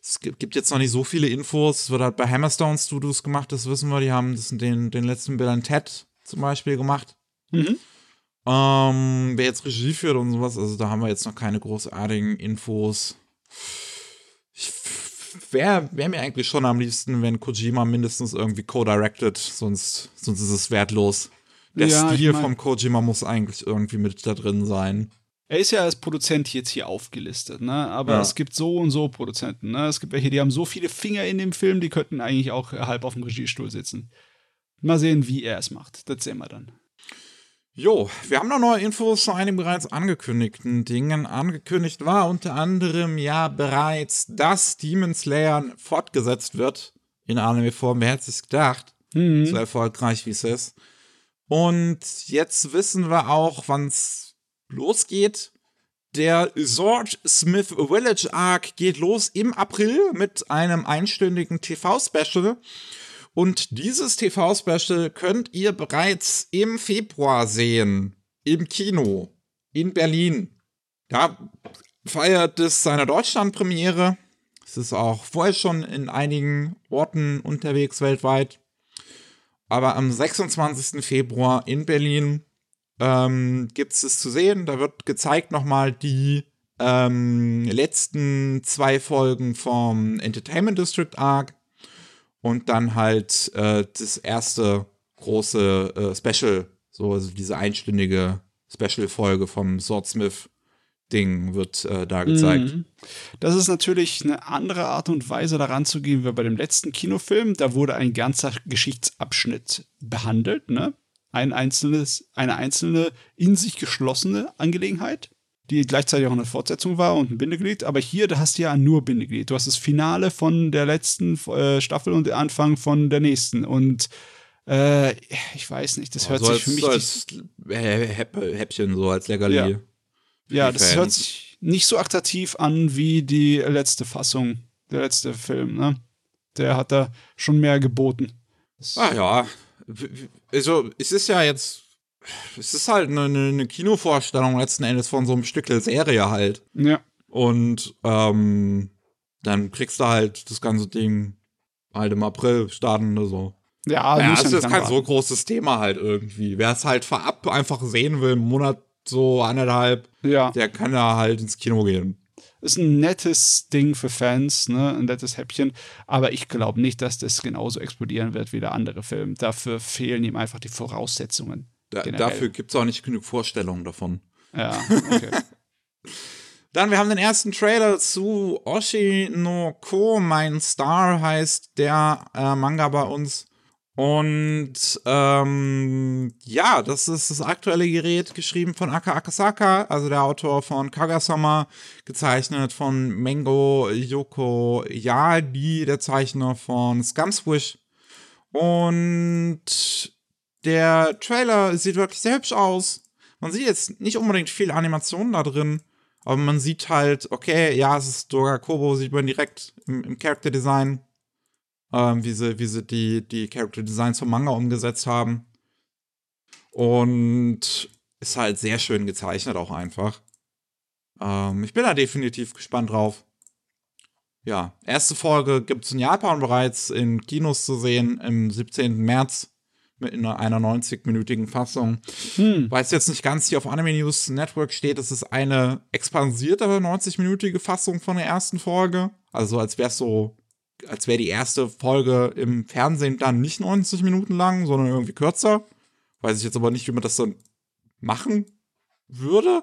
Es gibt jetzt noch nicht so viele Infos. Es wird halt bei Hammerstone Studios gemacht, das wissen wir. Die haben das den, den letzten Bill Ted zum Beispiel gemacht. Mhm. Ähm, wer jetzt Regie führt und sowas, also da haben wir jetzt noch keine großartigen Infos. Wäre wär mir eigentlich schon am liebsten, wenn Kojima mindestens irgendwie co-directed, sonst, sonst ist es wertlos. Der ja, Stil ich mein, vom Kojima muss eigentlich irgendwie mit da drin sein. Er ist ja als Produzent jetzt hier aufgelistet, ne? Aber ja. es gibt so und so Produzenten, ne? Es gibt welche, die haben so viele Finger in dem Film, die könnten eigentlich auch halb auf dem Regiestuhl sitzen. Mal sehen, wie er es macht. Das sehen wir dann. Jo, wir haben noch neue Infos zu einigen bereits angekündigten Dingen. Angekündigt war unter anderem ja bereits, dass Demon Slayer fortgesetzt wird in Anime-Form. Wer hätte es gedacht? Mhm. So erfolgreich wie es ist. Und jetzt wissen wir auch, wann es losgeht. Der Sword Smith Village Arc geht los im April mit einem einstündigen TV-Special. Und dieses TV-Special könnt ihr bereits im Februar sehen. Im Kino. In Berlin. Da feiert es seine Deutschland-Premiere. Es ist auch vorher schon in einigen Orten unterwegs weltweit. Aber am 26. Februar in Berlin ähm, gibt es es zu sehen. Da wird gezeigt nochmal die ähm, letzten zwei Folgen vom Entertainment District Arc und dann halt äh, das erste große äh, Special, so also diese einstündige Special-Folge vom Swordsmith Ding wird äh, da gezeigt. Mhm. Das ist natürlich eine andere Art und Weise daran zu gehen, wie bei dem letzten Kinofilm. Da wurde ein ganzer Geschichtsabschnitt behandelt, ne? Ein einzelnes, eine einzelne in sich geschlossene Angelegenheit, die gleichzeitig auch eine Fortsetzung war und ein Bindeglied. Aber hier, da hast du ja nur Bindeglied. Du hast das Finale von der letzten äh, Staffel und den Anfang von der nächsten. Und äh, ich weiß nicht, das hört so sich für mich. So als Häppchen, so als Leckerli. Ja. Ja, das Fans. hört sich nicht so attraktiv an wie die letzte Fassung, der letzte Film, ne? Der hat da schon mehr geboten. Ah ja, also es ist ja jetzt, es ist halt eine, eine Kinovorstellung letzten Endes von so einem Stück der Serie halt. Ja. Und ähm, dann kriegst du halt das ganze Ding halt im April starten oder so. Ja, ja das ist kein so großes Thema halt irgendwie. Wer es halt vorab einfach sehen will, einen Monat so anderthalb, ja. der kann da halt ins Kino gehen. Ist ein nettes Ding für Fans, ne? ein nettes Häppchen. Aber ich glaube nicht, dass das genauso explodieren wird wie der andere Film. Dafür fehlen ihm einfach die Voraussetzungen. Da, dafür gibt es auch nicht genug Vorstellungen davon. Ja, okay. Dann, wir haben den ersten Trailer zu Oshi no Ko, mein Star heißt der äh, Manga bei uns. Und ähm, ja, das ist das aktuelle Gerät, geschrieben von Aka Akasaka, also der Autor von Kagasama, gezeichnet von Mengo Yoko Yadi, der Zeichner von Scumswish. Und der Trailer sieht wirklich sehr hübsch aus. Man sieht jetzt nicht unbedingt viel Animationen da drin, aber man sieht halt, okay, ja, es ist Doga Kobo, sieht man direkt im, im Character Design ähm, wie sie, wie sie die, die Character Designs vom Manga umgesetzt haben. Und ist halt sehr schön gezeichnet auch einfach. Ähm, ich bin da definitiv gespannt drauf. Ja, erste Folge gibt es in Japan bereits in Kinos zu sehen im 17. März in einer 90-minütigen Fassung. Hm. Weil es jetzt nicht ganz hier auf Anime News Network steht, es ist eine expansierte 90-minütige Fassung von der ersten Folge. Also als wäre es so als wäre die erste Folge im Fernsehen dann nicht 90 Minuten lang, sondern irgendwie kürzer. Weiß ich jetzt aber nicht, wie man das dann machen würde.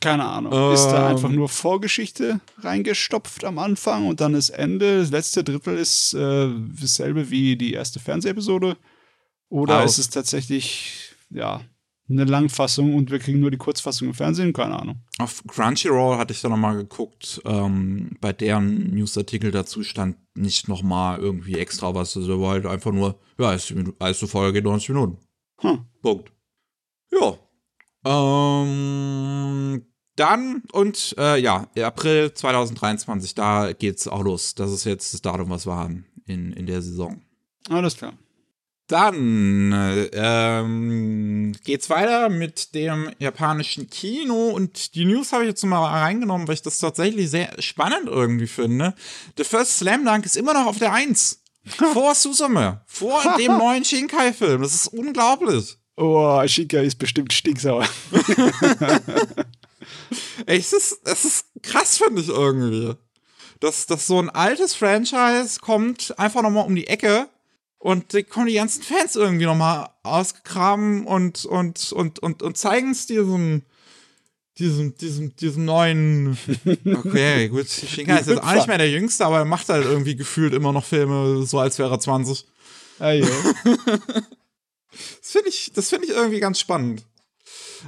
Keine Ahnung. Ähm, ist da einfach nur Vorgeschichte reingestopft am Anfang und dann ist Ende. Das letzte Drittel ist äh, dasselbe wie die erste Fernsehepisode. Oder ist es tatsächlich, ja, eine Langfassung und wir kriegen nur die Kurzfassung im Fernsehen, keine Ahnung. Auf Crunchyroll hatte ich da nochmal geguckt, ähm, bei deren Newsartikel dazu stand nicht nochmal irgendwie extra was. Also war halt einfach nur, ja, erste Folge geht 90 Minuten. Hm. Punkt. Ja. Ähm, dann und äh, ja, April 2023, da geht's auch los. Das ist jetzt das Datum, was wir haben in, in der Saison. Alles klar. Dann ähm, geht's weiter mit dem japanischen Kino und die News habe ich jetzt mal reingenommen, weil ich das tatsächlich sehr spannend irgendwie finde. The First Slam Dunk ist immer noch auf der Eins. vor Susume. Vor dem neuen Shinkai-Film. Das ist unglaublich. Oh, Shinkai ist bestimmt stinksauer. Ey, es ist, es ist krass, finde ich irgendwie. Dass, dass so ein altes Franchise kommt einfach nochmal um die Ecke und die kommen die ganzen Fans irgendwie nochmal ausgegraben und, und, und, und, und zeigen es diesem, diesem, diesem, diesem neuen. Okay, gut, Shinkai ist jetzt auch nicht mehr der Jüngste, aber er macht halt irgendwie gefühlt immer noch Filme, so als wäre er 20. Ah, ja. das finde ich, das ich irgendwie ganz spannend.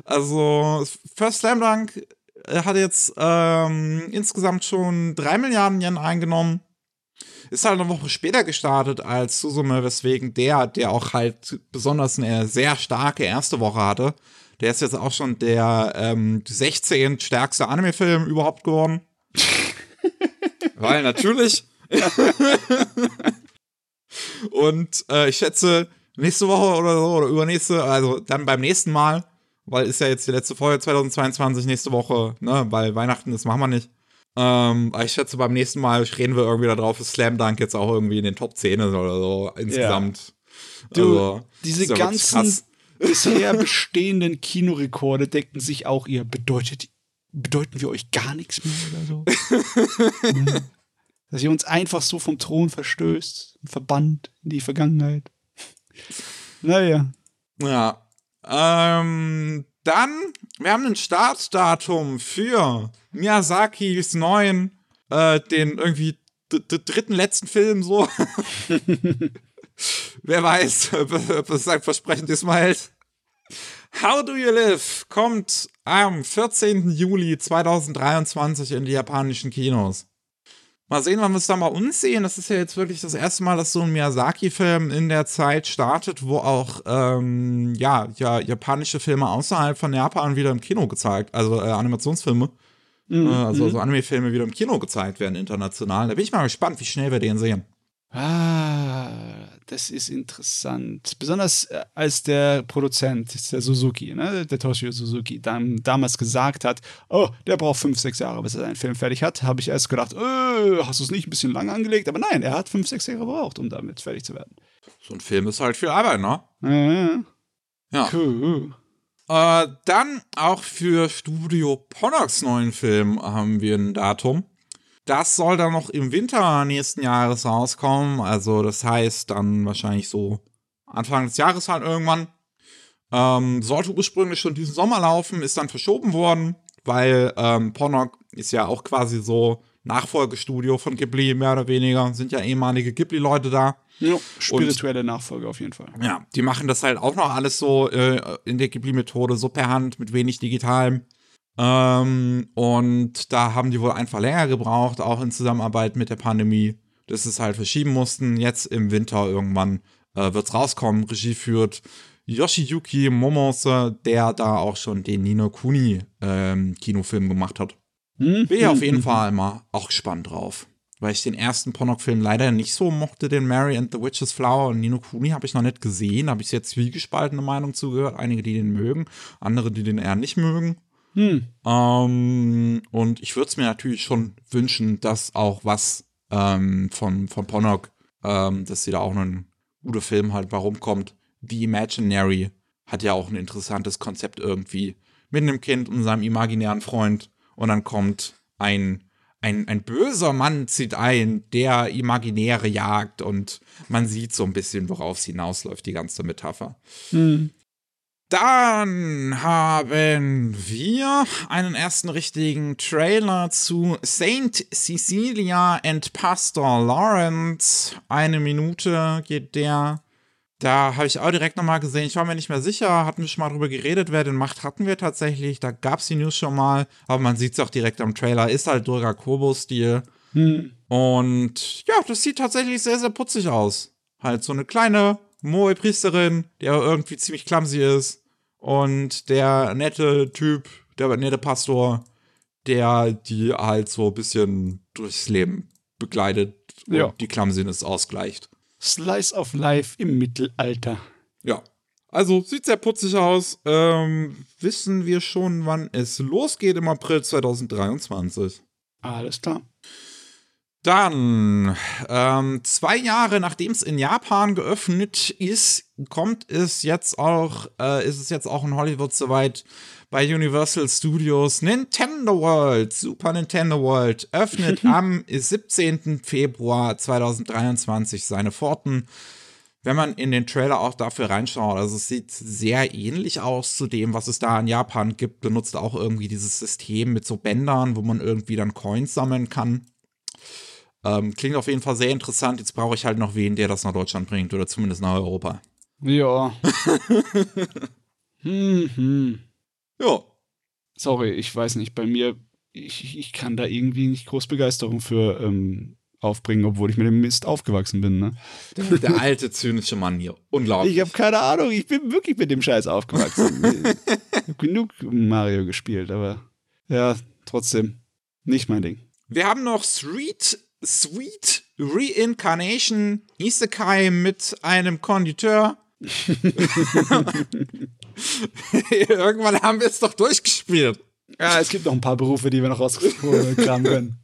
Also, First Slam Dunk hat jetzt ähm, insgesamt schon 3 Milliarden Yen eingenommen. Ist halt eine Woche später gestartet als Susume, weswegen der, der auch halt besonders eine sehr starke erste Woche hatte, der ist jetzt auch schon der ähm, 16 stärkste Anime-Film überhaupt geworden. Weil natürlich. Und äh, ich schätze, nächste Woche oder so oder übernächste, also dann beim nächsten Mal, weil ist ja jetzt die letzte Folge 2022, nächste Woche, ne, weil Weihnachten, das machen wir nicht. Ähm, ich schätze, beim nächsten Mal reden wir irgendwie darauf, dass Slam Dunk jetzt auch irgendwie in den Top 10 ist oder so insgesamt. Ja. Du, also, diese ganzen bisher bestehenden Kinorekorde decken sich auch ihr. Bedeutet, bedeuten wir euch gar nichts mehr oder so? ja. Dass ihr uns einfach so vom Thron verstößt, verbannt in die Vergangenheit. naja. Ja. Ähm, dann, wir haben ein Startdatum für Miyazakis neuen, äh, den irgendwie dritten letzten Film so. Wer weiß, ob es sein Versprechen diesmal hält. How Do You Live kommt am 14. Juli 2023 in die japanischen Kinos. Mal sehen, wann wir es da mal uns sehen. Das ist ja jetzt wirklich das erste Mal, dass so ein Miyazaki-Film in der Zeit startet, wo auch ähm, ja, ja, japanische Filme außerhalb von Japan wieder im Kino gezeigt, also äh, Animationsfilme. Mhm. Äh, also, also Anime-Filme wieder im Kino gezeigt werden, international. Da bin ich mal gespannt, wie schnell wir den sehen. Ah, das ist interessant. Besonders äh, als der Produzent, der Suzuki, ne, der Toshio Suzuki, dann, damals gesagt hat, oh, der braucht fünf, sechs Jahre, bis er seinen Film fertig hat, habe ich erst gedacht, äh, hast du es nicht ein bisschen lang angelegt? Aber nein, er hat fünf, sechs Jahre gebraucht, um damit fertig zu werden. So ein Film ist halt viel Arbeit, ne? Ja. ja. Cool. Äh, dann auch für Studio Ponox neuen Film haben wir ein Datum. Das soll dann noch im Winter nächsten Jahres rauskommen. Also das heißt dann wahrscheinlich so Anfang des Jahres halt irgendwann. Ähm, sollte ursprünglich schon diesen Sommer laufen, ist dann verschoben worden, weil ähm, Ponok ist ja auch quasi so Nachfolgestudio von Ghibli, mehr oder weniger. Sind ja ehemalige Ghibli-Leute da. Ja, spirituelle und, Nachfolge auf jeden Fall. Ja, die machen das halt auch noch alles so äh, in der Ghibli-Methode, so per Hand, mit wenig Digitalem. Ähm, und da haben die wohl einfach länger gebraucht, auch in Zusammenarbeit mit der Pandemie, dass sie es halt verschieben mussten. Jetzt im Winter irgendwann äh, wird es rauskommen. Regie führt Yoshiyuki Momose, der da auch schon den Nino Kuni ähm, Kinofilm gemacht hat. Hm? Bin ich auf jeden hm. Fall mal auch gespannt drauf. Weil ich den ersten Ponok-Film leider nicht so mochte, den Mary and the Witch's Flower. Und Nino Kuni habe ich noch nicht gesehen. Habe ich jetzt zwiegespaltene Meinung zugehört. Einige, die den mögen, andere, die den eher nicht mögen. Hm. Ähm, und ich würde es mir natürlich schon wünschen, dass auch was ähm, von, von Ponok, ähm, dass sie da auch einen guten Film halt warum kommt. The Imaginary hat ja auch ein interessantes Konzept irgendwie. Mit einem Kind und seinem imaginären Freund. Und dann kommt ein, ein, ein böser Mann zieht ein, der Imaginäre jagt und man sieht so ein bisschen, worauf es hinausläuft, die ganze Metapher. Hm. Dann haben wir einen ersten richtigen Trailer zu Saint Cecilia and Pastor Lawrence. Eine Minute geht der. Da habe ich auch direkt nochmal gesehen. Ich war mir nicht mehr sicher, hatten wir schon mal drüber geredet, wer den macht, hatten wir tatsächlich. Da gab es die News schon mal, aber man sieht es auch direkt am Trailer. Ist halt Durga Kobo-Stil. Hm. Und ja, das sieht tatsächlich sehr, sehr putzig aus. Halt so eine kleine Moe-Priesterin, die aber irgendwie ziemlich clumsy ist. Und der nette Typ, der nette Pastor, der die halt so ein bisschen durchs Leben begleitet und ja. die Clumsiness ausgleicht. Slice of Life im Mittelalter. Ja. Also sieht sehr putzig aus. Ähm, wissen wir schon, wann es losgeht im April 2023. Alles klar. Dann, ähm, zwei Jahre nachdem es in Japan geöffnet ist, kommt es jetzt auch, äh, ist es jetzt auch in Hollywood soweit bei Universal Studios. Nintendo World, Super Nintendo World, öffnet am 17. Februar 2023 seine Pforten. Wenn man in den Trailer auch dafür reinschaut, also es sieht sehr ähnlich aus zu dem, was es da in Japan gibt, benutzt auch irgendwie dieses System mit so Bändern, wo man irgendwie dann Coins sammeln kann. Ähm, klingt auf jeden Fall sehr interessant. Jetzt brauche ich halt noch wen, der das nach Deutschland bringt oder zumindest nach Europa. Ja. hm, hm. Ja. Sorry, ich weiß nicht. Bei mir, ich, ich kann da irgendwie nicht groß Begeisterung für ähm, aufbringen, obwohl ich mit dem Mist aufgewachsen bin. Ne? Der, der alte zynische Mann hier. Unglaublich. Ich habe keine Ahnung. Ich bin wirklich mit dem Scheiß aufgewachsen. ich habe genug Mario gespielt, aber ja, trotzdem nicht mein Ding. Wir haben noch Street Sweet Reincarnation Isekai mit einem Konditeur. Irgendwann haben wir es doch durchgespielt. Ja, es gibt noch ein paar Berufe, die wir noch rauskramen können.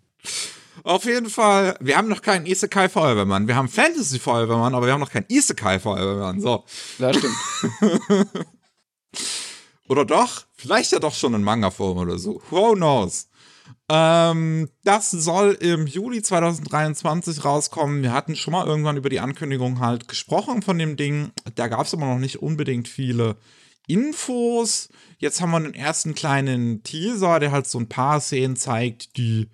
Auf jeden Fall, wir haben noch keinen Isekai Feuerwehrmann. Wir haben Fantasy Feuerwehrmann, aber wir haben noch keinen Isekai Feuerwehrmann. So. Ja, stimmt. oder doch? Vielleicht ja doch schon in Manga-Form oder so. Who knows? Ähm, das soll im Juli 2023 rauskommen. Wir hatten schon mal irgendwann über die Ankündigung halt gesprochen von dem Ding. Da gab es aber noch nicht unbedingt viele Infos. Jetzt haben wir einen ersten kleinen Teaser, der halt so ein paar Szenen zeigt, die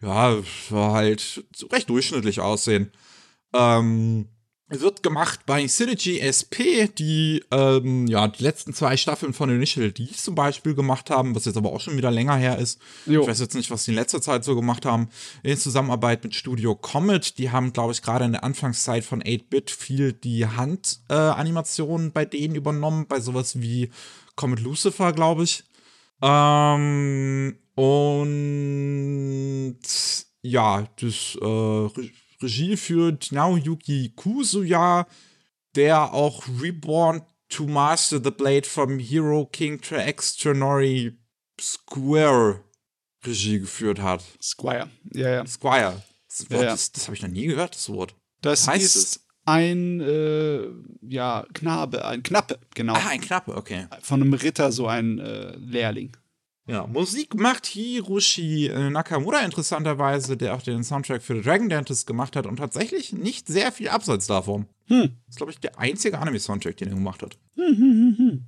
ja halt recht durchschnittlich aussehen. Ähm, wird gemacht bei Synergy SP, die ähm, ja die letzten zwei Staffeln von Initial D zum Beispiel gemacht haben, was jetzt aber auch schon wieder länger her ist. Jo. Ich weiß jetzt nicht, was die in letzter Zeit so gemacht haben. In Zusammenarbeit mit Studio Comet, die haben, glaube ich, gerade in der Anfangszeit von 8-Bit viel die Handanimationen äh, bei denen übernommen, bei sowas wie Comet Lucifer, glaube ich. Ähm, und ja, das äh, Regie führt Naoyuki Kusuya, der auch Reborn to Master the Blade from Hero King to Extraordinary Square Regie geführt hat. Squire, ja, ja. Squire. Das, ja, ja. das, das habe ich noch nie gehört, das Wort. Das heißt ist es? ein äh, ja, Knabe, ein Knappe, genau. Ah, ein Knappe, okay. Von einem Ritter, so ein äh, Lehrling. Ja, Musik macht Hiroshi äh, Nakamura interessanterweise, der auch den Soundtrack für The Dragon Dentist gemacht hat und tatsächlich nicht sehr viel abseits davon. Hm. Das ist, glaube ich, der einzige Anime-Soundtrack, den er gemacht hat. Hm, hm, hm,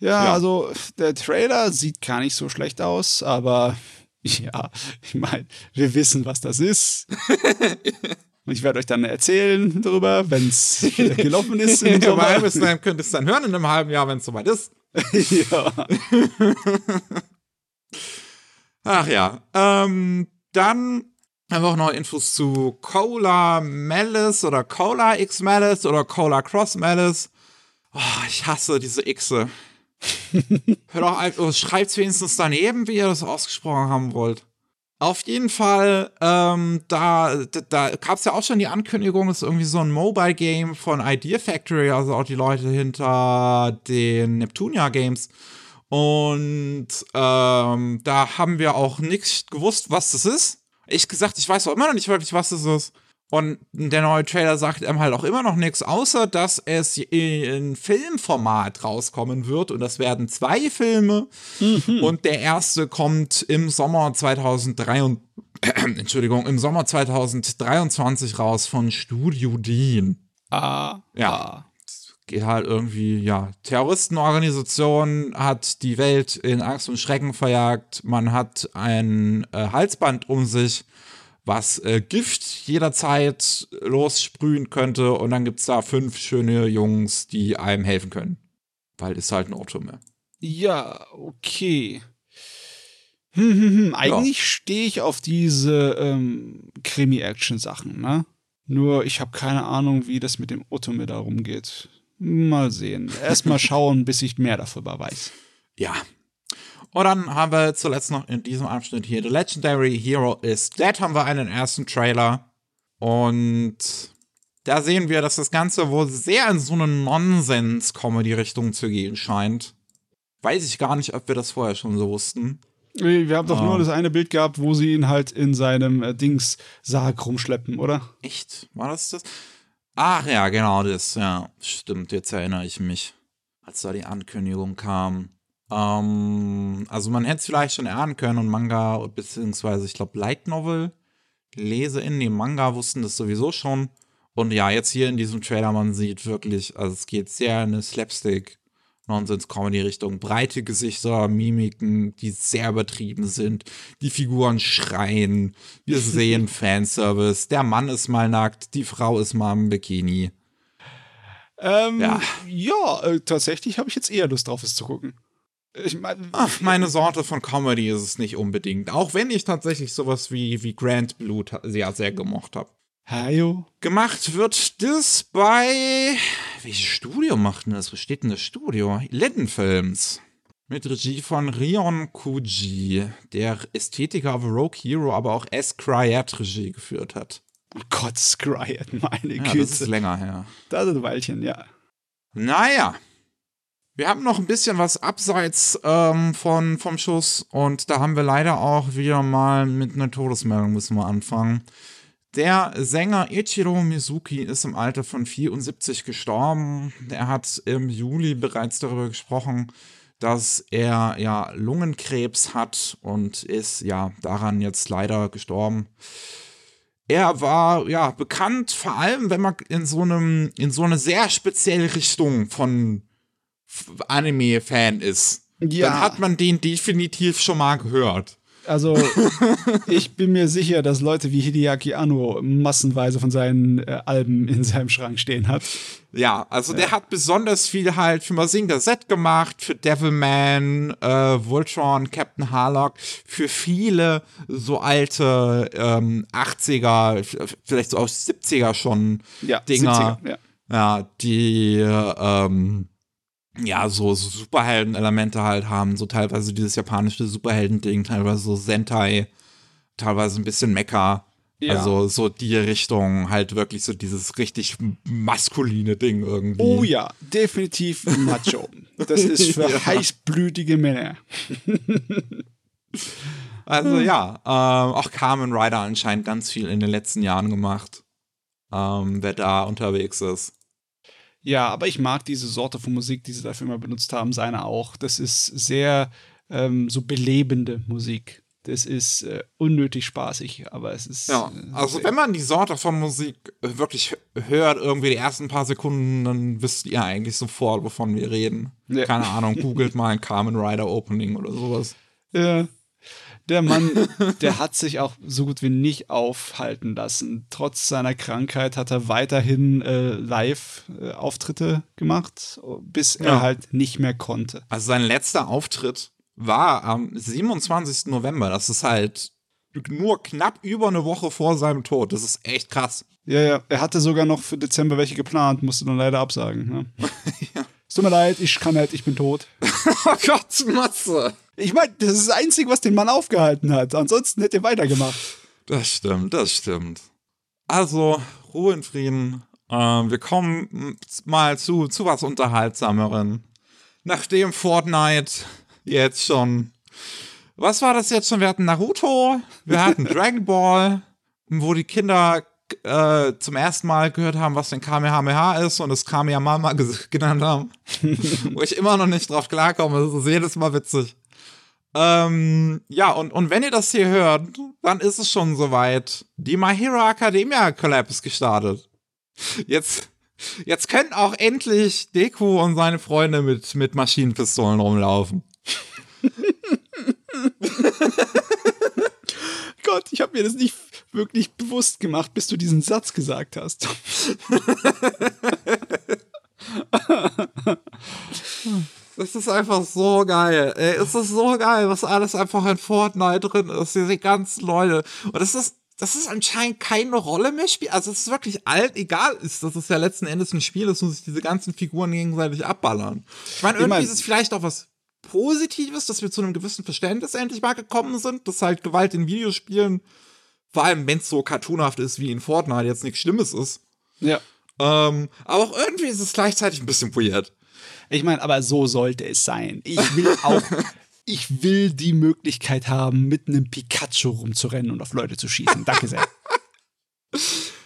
ja, ja, also der Trailer sieht gar nicht so schlecht aus, aber Ja, ich meine, wir wissen, was das ist. Und ich werde euch dann erzählen darüber, wenn es gelaufen ist. Im Sommer. Dann könnt ihr es dann hören in einem halben Jahr, wenn es soweit ist. Ja. Ach ja. Ähm, dann haben wir auch noch Infos zu Cola Malice oder Cola X Malice oder Cola Cross Malice. Oh, ich hasse diese Xe. Hör doch schreibt wenigstens daneben, wie ihr das ausgesprochen haben wollt. Auf jeden Fall, ähm, da, da, da gab es ja auch schon die Ankündigung, es ist irgendwie so ein Mobile-Game von Idea Factory, also auch die Leute hinter den Neptunia Games. Und ähm, da haben wir auch nicht gewusst, was das ist. Ich gesagt, ich weiß auch immer noch nicht wirklich, was das ist. Und der neue Trailer sagt einem halt auch immer noch nichts, außer dass es in Filmformat rauskommen wird. Und das werden zwei Filme. Mhm. Und der erste kommt im Sommer 2003 Entschuldigung, im Sommer 2023 raus von Studio Dean. Ah. Ja. Ah. Geht halt irgendwie, ja. Terroristenorganisation hat die Welt in Angst und Schrecken verjagt. Man hat ein äh, Halsband um sich was äh, Gift jederzeit lossprühen könnte. Und dann gibt es da fünf schöne Jungs, die einem helfen können. Weil es halt ein mehr. Ja, okay. Hm, hm, hm. Eigentlich ja. stehe ich auf diese ähm, Krimi-Action-Sachen, ne? Nur ich habe keine Ahnung, wie das mit dem Otome da rumgeht. Mal sehen. Erstmal schauen, bis ich mehr darüber weiß. Ja, und dann haben wir zuletzt noch in diesem Abschnitt hier The Legendary Hero is Dead, haben wir einen ersten Trailer. Und da sehen wir, dass das Ganze wohl sehr in so eine Nonsens-Comedy-Richtung zu gehen scheint. Weiß ich gar nicht, ob wir das vorher schon so wussten. Wir haben doch oh. nur das eine Bild gehabt, wo sie ihn halt in seinem äh, Dings-Sarg rumschleppen, oder? Echt? War das das? Ach ja, genau das. Ja, stimmt. Jetzt erinnere ich mich, als da die Ankündigung kam. Ähm, also man hätte es vielleicht schon erahnen können und Manga, beziehungsweise ich glaube Light Novel, LeseInnen, die Manga wussten das sowieso schon. Und ja, jetzt hier in diesem Trailer, man sieht wirklich, also es geht sehr in eine Slapstick, Nonsens-Comedy-Richtung. Breite Gesichter, Mimiken, die sehr übertrieben sind. Die Figuren schreien. Wir sehen Fanservice. Der Mann ist mal nackt, die Frau ist mal im Bikini. Ähm, ja, ja äh, tatsächlich habe ich jetzt eher Lust drauf, es zu gucken. Ich mein, Ach, meine Sorte von Comedy ist es nicht unbedingt. Auch wenn ich tatsächlich sowas wie, wie Grand Blut sehr, sehr gemocht habe. Hajo. Gemacht wird das bei. Welches Studio macht denn das? Wo steht denn das Studio? Films. Mit Regie von Rion Kuji, der Ästhetiker of Rogue Hero, aber auch S. Cryat Regie geführt hat. Oh Gott, Scryat, meine ja, Güte. Das ist länger her. Das ist ein Weilchen, ja. Naja, wir haben noch ein bisschen was abseits ähm, von, vom Schuss und da haben wir leider auch wieder mal mit einer Todesmeldung müssen wir anfangen. Der Sänger Ichiro Mizuki ist im Alter von 74 gestorben. Er hat im Juli bereits darüber gesprochen, dass er ja Lungenkrebs hat und ist ja daran jetzt leider gestorben. Er war ja bekannt, vor allem wenn man in so einem in so eine sehr spezielle Richtung von Anime-Fan ist, ja. dann hat man den definitiv schon mal gehört. Also, ich bin mir sicher, dass Leute wie Hideaki Anno massenweise von seinen äh, Alben in seinem Schrank stehen hat. Ja, also ja. der hat besonders viel halt für Mazinga Z gemacht, für Devilman, äh, Voltron, Captain Harlock, für viele so alte ähm, 80er, vielleicht so aus 70er schon ja, Dinger. 70er, ja. ja, die ähm, ja, so, Superhelden-Elemente halt haben, so teilweise dieses japanische Superhelden-Ding, teilweise so Sentai, teilweise ein bisschen Mecha. Ja. Also so die Richtung, halt wirklich so dieses richtig maskuline Ding irgendwie. Oh ja, definitiv Macho. Das ist für ja. heißblütige Männer. also ja, ähm, auch Carmen Rider anscheinend ganz viel in den letzten Jahren gemacht, ähm, wer da unterwegs ist. Ja, aber ich mag diese Sorte von Musik, die sie dafür immer benutzt haben, seine auch. Das ist sehr ähm, so belebende Musik. Das ist äh, unnötig spaßig, aber es ist. Ja, äh, also wenn man die Sorte von Musik wirklich hört, irgendwie die ersten paar Sekunden, dann wisst ihr eigentlich sofort, wovon wir reden. Ja. Keine Ahnung, googelt mal ein Carmen Rider Opening oder sowas. Ja. Der Mann, der hat sich auch so gut wie nicht aufhalten lassen. Trotz seiner Krankheit hat er weiterhin äh, Live-Auftritte gemacht, bis er Ja. halt nicht mehr konnte. Also sein letzter Auftritt war am 27. November. Das ist halt nur knapp über eine Woche vor seinem Tod. Das ist echt krass. Ja, ja, er hatte sogar noch für Dezember welche geplant, musste dann leider absagen. Ne? Es tut mir leid, ich kann halt, ich bin tot. Oh Gott, Matze. Ich meine, das ist das Einzige, was den Mann aufgehalten hat. Ansonsten hätte er weitergemacht. Das stimmt, das stimmt. Also, Ruhe in Frieden. Ähm, wir kommen mal zu, zu was Unterhaltsameren. Nachdem Fortnite jetzt schon. Was war das jetzt schon? Wir hatten Naruto, wir hatten Dragon Ball, wo die Kinder äh, zum ersten Mal gehört haben, was denn Kamehameha ist und es Kamehameha genannt haben. wo ich immer noch nicht drauf klarkomme. Das ist jedes Mal witzig. Ähm, ja, und, und wenn ihr das hier hört, dann ist es schon soweit. Die My Hero Academia Collab ist gestartet. Jetzt, jetzt können auch endlich Deku und seine Freunde mit, mit Maschinenpistolen rumlaufen. Gott, ich habe mir das nicht wirklich bewusst gemacht, bis du diesen Satz gesagt hast. Das ist einfach so geil. Ey, es ist so geil, was alles einfach in Fortnite drin ist. Diese ganzen Leute. Und das ist, das ist anscheinend keine Rolle mehr spielt. Also es ist wirklich alt, egal ist, dass es ja letzten Endes ein Spiel ist und sich diese ganzen Figuren gegenseitig abballern. Ich meine, irgendwie mein- ist es vielleicht auch was Positives, dass wir zu einem gewissen Verständnis endlich mal gekommen sind, dass halt Gewalt in Videospielen, vor allem wenn es so cartoonhaft ist wie in Fortnite, jetzt nichts Schlimmes ist. Ja. Ähm, aber auch irgendwie ist es gleichzeitig ein bisschen weird. Ich meine, aber so sollte es sein. Ich will auch, ich will die Möglichkeit haben, mit einem Pikachu rumzurennen und auf Leute zu schießen. Danke sehr.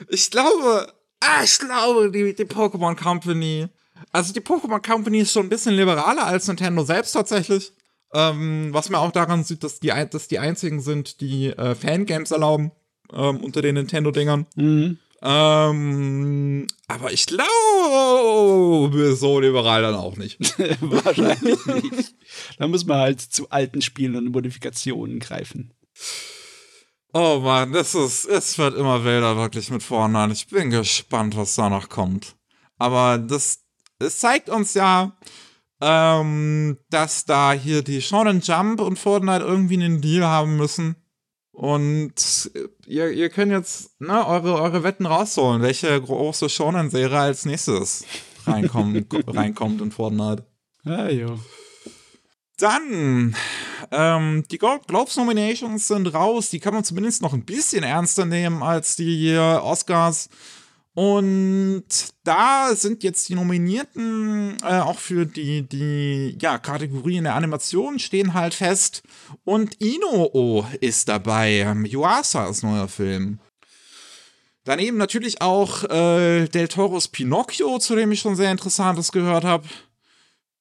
Ich glaube, ah, ich glaube, die, die Pokémon Company. Also die Pokémon Company ist schon ein bisschen liberaler als Nintendo selbst tatsächlich. Ähm, was man auch daran sieht, dass die, dass die einzigen sind, die äh, Fangames erlauben ähm, unter den Nintendo-Dingern. Mhm. Ähm, aber ich glaube, so liberal dann auch nicht. Wahrscheinlich nicht. Da muss man halt zu alten Spielen und Modifikationen greifen. Oh Mann, das ist, es wird immer wilder wirklich mit Fortnite. Ich bin gespannt, was da noch kommt. Aber das, es zeigt uns ja, ähm, dass da hier die Shonen Jump und Fortnite irgendwie einen Deal haben müssen. Und ihr, ihr könnt jetzt ne, eure, eure Wetten rausholen, welche große Shonen-Serie als nächstes reinkommt, reinkommt in Fortnite. Ja, jo. Dann, ähm, die Gold Globes Nominations sind raus. Die kann man zumindest noch ein bisschen ernster nehmen als die äh, Oscars. Und da sind jetzt die Nominierten äh, auch für die, die ja, Kategorien der Animation stehen halt fest. Und Inoo ist dabei. Ähm, Yuasas neuer Film. Daneben natürlich auch äh, Del Toros Pinocchio, zu dem ich schon sehr Interessantes gehört habe.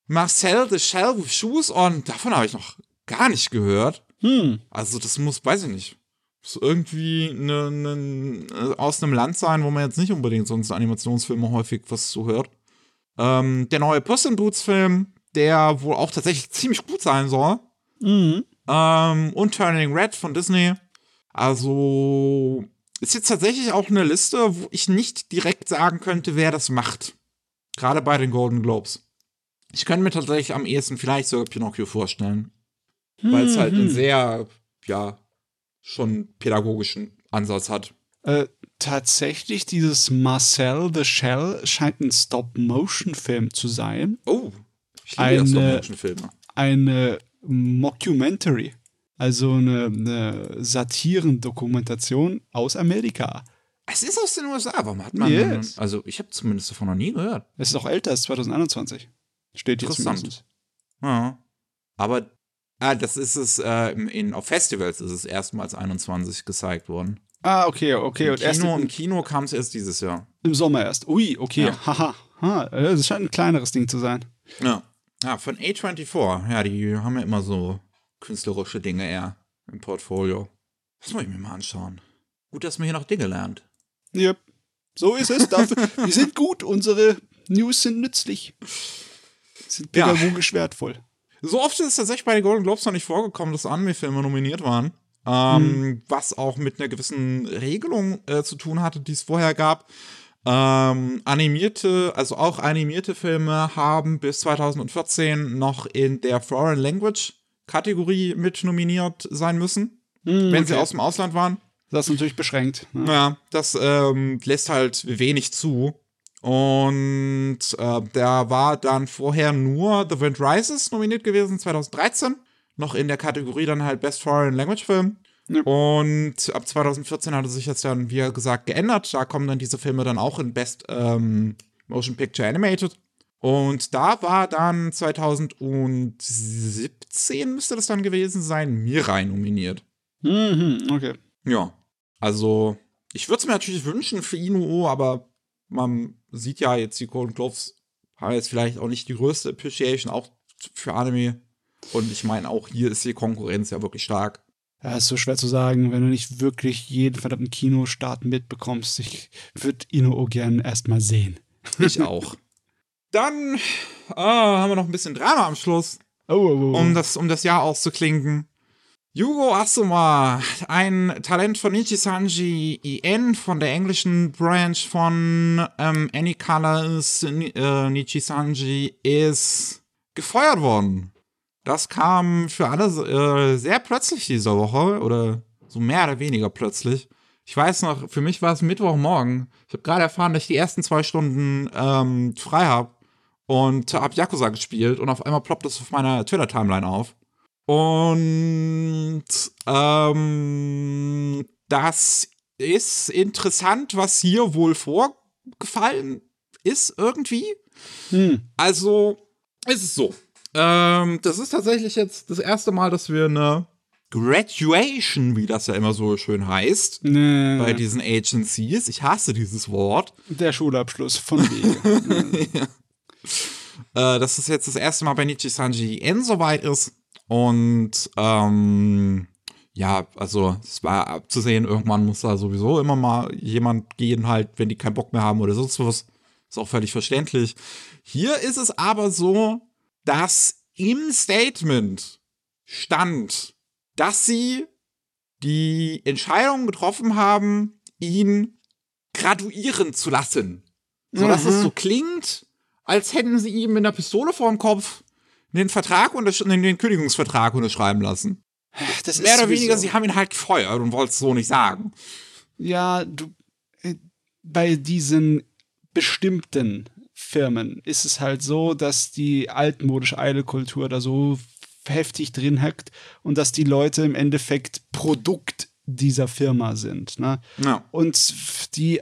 Marcel the Shell with Shoes on, davon habe ich noch gar nicht gehört. Hm. Also das muss, weiß ich nicht, muss irgendwie ne, ne, aus einem Land sein, wo man jetzt nicht unbedingt sonst Animationsfilme häufig was zu hört. Ähm, der neue Puss in Boots Film, der wohl auch tatsächlich ziemlich gut sein soll. Mhm. Ähm, und Turning Red von Disney. Also ist jetzt tatsächlich auch eine Liste, wo ich nicht direkt sagen könnte, wer das macht. Gerade bei den Golden Globes. Ich könnte mir tatsächlich am ehesten vielleicht sogar Pinocchio vorstellen. Weil es halt einen sehr, ja, schon pädagogischen Ansatz hat. Äh, tatsächlich, dieses Marcel the Shell scheint ein Stop-Motion-Film zu sein. Oh, ich liebe Eine- Stop-Motion-Filme. Eine Mockumentary. Also eine, eine Satirendokumentation aus Amerika. Es ist aus den USA, warum hat man. Yes. Also, ich habe zumindest davon noch nie gehört. Es ist auch älter, es ist 2021. Steht Interessant. zumindest. Ja. Aber, ah, das ist es, äh, in, auf Festivals ist es erstmals 21 gezeigt worden. Ah, okay, okay. Im Und erst Kino, im im, Kino kam es erst dieses Jahr. im Sommer erst. Ui, okay. Ja. Haha. Ha, das scheint ein kleineres Ding zu sein. Ja. Ja, von A24. Ja, die haben ja immer so künstlerische Dinge eher im Portfolio. Das muss ich mir mal anschauen. Gut, dass man hier noch Dinge lernt. Yep. So ist es. Dafür, die sind gut. Unsere News sind nützlich. Sind Ja. pädagogisch wertvoll. So oft ist es tatsächlich bei den Golden Globes noch nicht vorgekommen, dass Anime-Filme nominiert waren. Ähm, Was auch mit einer gewissen Regelung äh, zu tun hatte, die es vorher gab. Ähm, animierte, also auch animierte Filme haben bis 2014 noch in der Foreign Language Kategorie mit nominiert sein müssen, wenn sie okay. aus dem Ausland waren. Das ist natürlich beschränkt. Ne? Ja, das ähm, lässt halt wenig zu. Und äh, da war dann vorher nur The Wind Rises nominiert gewesen, 2013. Noch in der Kategorie dann halt Best Foreign Language Film. Ja. Und ab 2014 hat es sich jetzt dann, wie gesagt, geändert. Da kommen dann diese Filme dann auch in Best ähm, Motion Picture Animated. Und da war dann 2017 müsste das dann gewesen sein, Mirai nominiert. Mhm, okay. Ja, also ich würde es mir natürlich wünschen für Inuo, aber man sieht ja jetzt, die Golden Globes haben jetzt vielleicht auch nicht die größte Appreciation, auch für Anime. Und ich meine, auch hier ist die Konkurrenz ja wirklich stark. Ja, ist so schwer zu sagen, wenn du nicht wirklich jeden verdammten Kinostart mitbekommst. Ich würde Inuo gern erstmal sehen. Ich auch. Dann ah, haben wir noch ein bisschen Drama am Schluss, Oh, oh, oh. um das, um das Jahr auszuklinken. Yugo Asuma, ein Talent von Nichisanji Ien von der englischen Branch von ähm, Any Colors äh, Nichisanji ist gefeuert worden. Das kam für alle äh, sehr plötzlich diese Woche oder so mehr oder weniger plötzlich. Ich weiß noch, für mich war es Mittwochmorgen. Ich habe gerade erfahren, dass ich die ersten zwei Stunden ähm, frei habe und habe Yakuza gespielt und auf einmal ploppt es auf meiner Twitter-Timeline auf. Und ähm, das ist interessant, was hier wohl vorgefallen ist irgendwie. Hm. Also, ist es so. Ähm, das ist tatsächlich jetzt das erste Mal, dass wir eine Graduation, wie das ja immer so schön heißt, Nee, bei diesen Agencies. Ich hasse dieses Wort. der Schulabschluss von Wege. äh, dass es jetzt das erste Mal bei Nichi Sanji N soweit ist. Und ähm, ja, also es war abzusehen, irgendwann muss da sowieso immer mal jemand gehen, halt, wenn die keinen Bock mehr haben oder sonst was. Ist auch völlig verständlich. Hier ist es aber so, dass im Statement stand, dass sie die Entscheidung getroffen haben, ihn graduieren zu lassen. So dass es so klingt, als hätten sie ihm mit einer Pistole vor dem Kopf den Vertrag untersch den Kündigungsvertrag unterschreiben lassen. Das Mehr oder weniger, sie haben ihn halt gefeuert und wollten es so nicht sagen. Ja, du, äh, bei diesen bestimmten Firmen ist es halt so, dass die altmodische Eile-Kultur da so heftig drin hackt und dass die Leute im Endeffekt Produkt dieser Firma sind. Ne? Ja. Und die,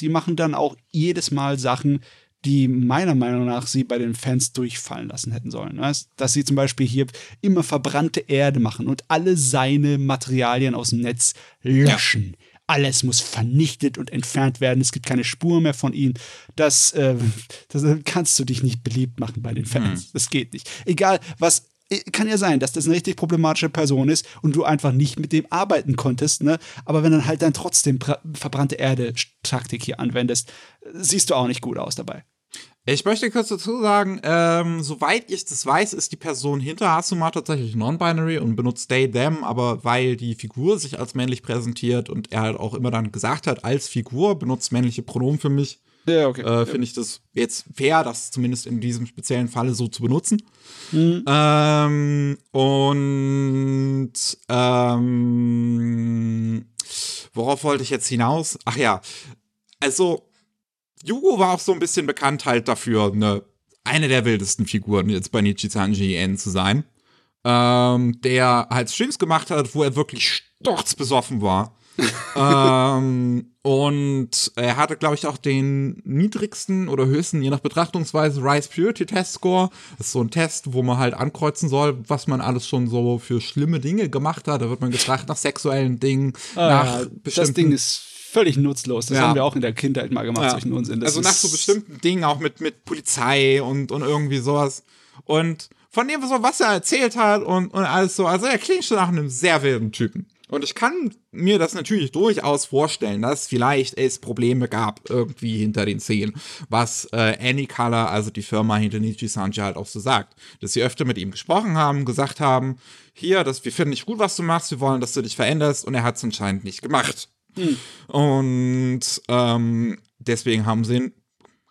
die machen dann auch jedes Mal Sachen, die meiner Meinung nach sie bei den Fans durchfallen lassen hätten sollen. Dass sie zum Beispiel hier immer verbrannte Erde machen und alle seine Materialien aus dem Netz löschen. Alles muss vernichtet und entfernt werden. Es gibt keine Spur mehr von ihnen. Das, äh, das kannst du dich nicht beliebt machen bei den Fans. Das geht nicht. Egal, was kann ja sein, dass das eine richtig problematische Person ist und du einfach nicht mit dem arbeiten konntest, ne? Aber wenn dann halt dann trotzdem verbrannte Erde-Taktik hier anwendest, siehst du auch nicht gut aus dabei. Ich möchte kurz dazu sagen, ähm, soweit ich das weiß, ist die Person hinter Asuma tatsächlich non-binary und benutzt they, them, aber weil die Figur sich als männlich präsentiert und er halt auch immer dann gesagt hat, als Figur benutzt männliche Pronomen für mich, Ja, okay. äh, finde ich das jetzt fair, das zumindest in diesem speziellen Falle so zu benutzen. Ähm, und ähm, worauf wollte ich jetzt hinaus? Ach ja, also Yugo war auch so ein bisschen bekannt halt dafür, eine, eine der wildesten Figuren jetzt bei Nichisanji N zu sein. Ähm, der halt Streams gemacht hat, wo er wirklich sturzbesoffen war. ähm, und er hatte, glaube ich, auch den niedrigsten oder höchsten, je nach Betrachtungsweise, Rise Purity Test Score. Das ist so ein Test, wo man halt ankreuzen soll, was man alles schon so für schlimme Dinge gemacht hat. Da wird man gefragt nach sexuellen Dingen, nach Ah, das bestimmten Ding ist völlig nutzlos. Das Ja. haben wir auch in der Kindheit mal gemacht, Ja. solchen Unsinn. Das also nach so bestimmten Dingen, auch mit, mit Polizei und, und irgendwie sowas. Und von dem, so, was er erzählt hat und, und alles so, also er klingt schon nach einem sehr wilden Typen. Und ich kann mir das natürlich durchaus vorstellen, dass vielleicht es Probleme gab irgendwie hinter den Szenen, was äh, Anycolor, also die Firma hinter Nichi Sanji halt auch so sagt. Dass sie öfter mit ihm gesprochen haben, gesagt haben, hier, das, wir finden nicht gut, was du machst, wir wollen, dass du dich veränderst und er hat es anscheinend nicht gemacht. Hm. Und ähm, deswegen haben sie ihn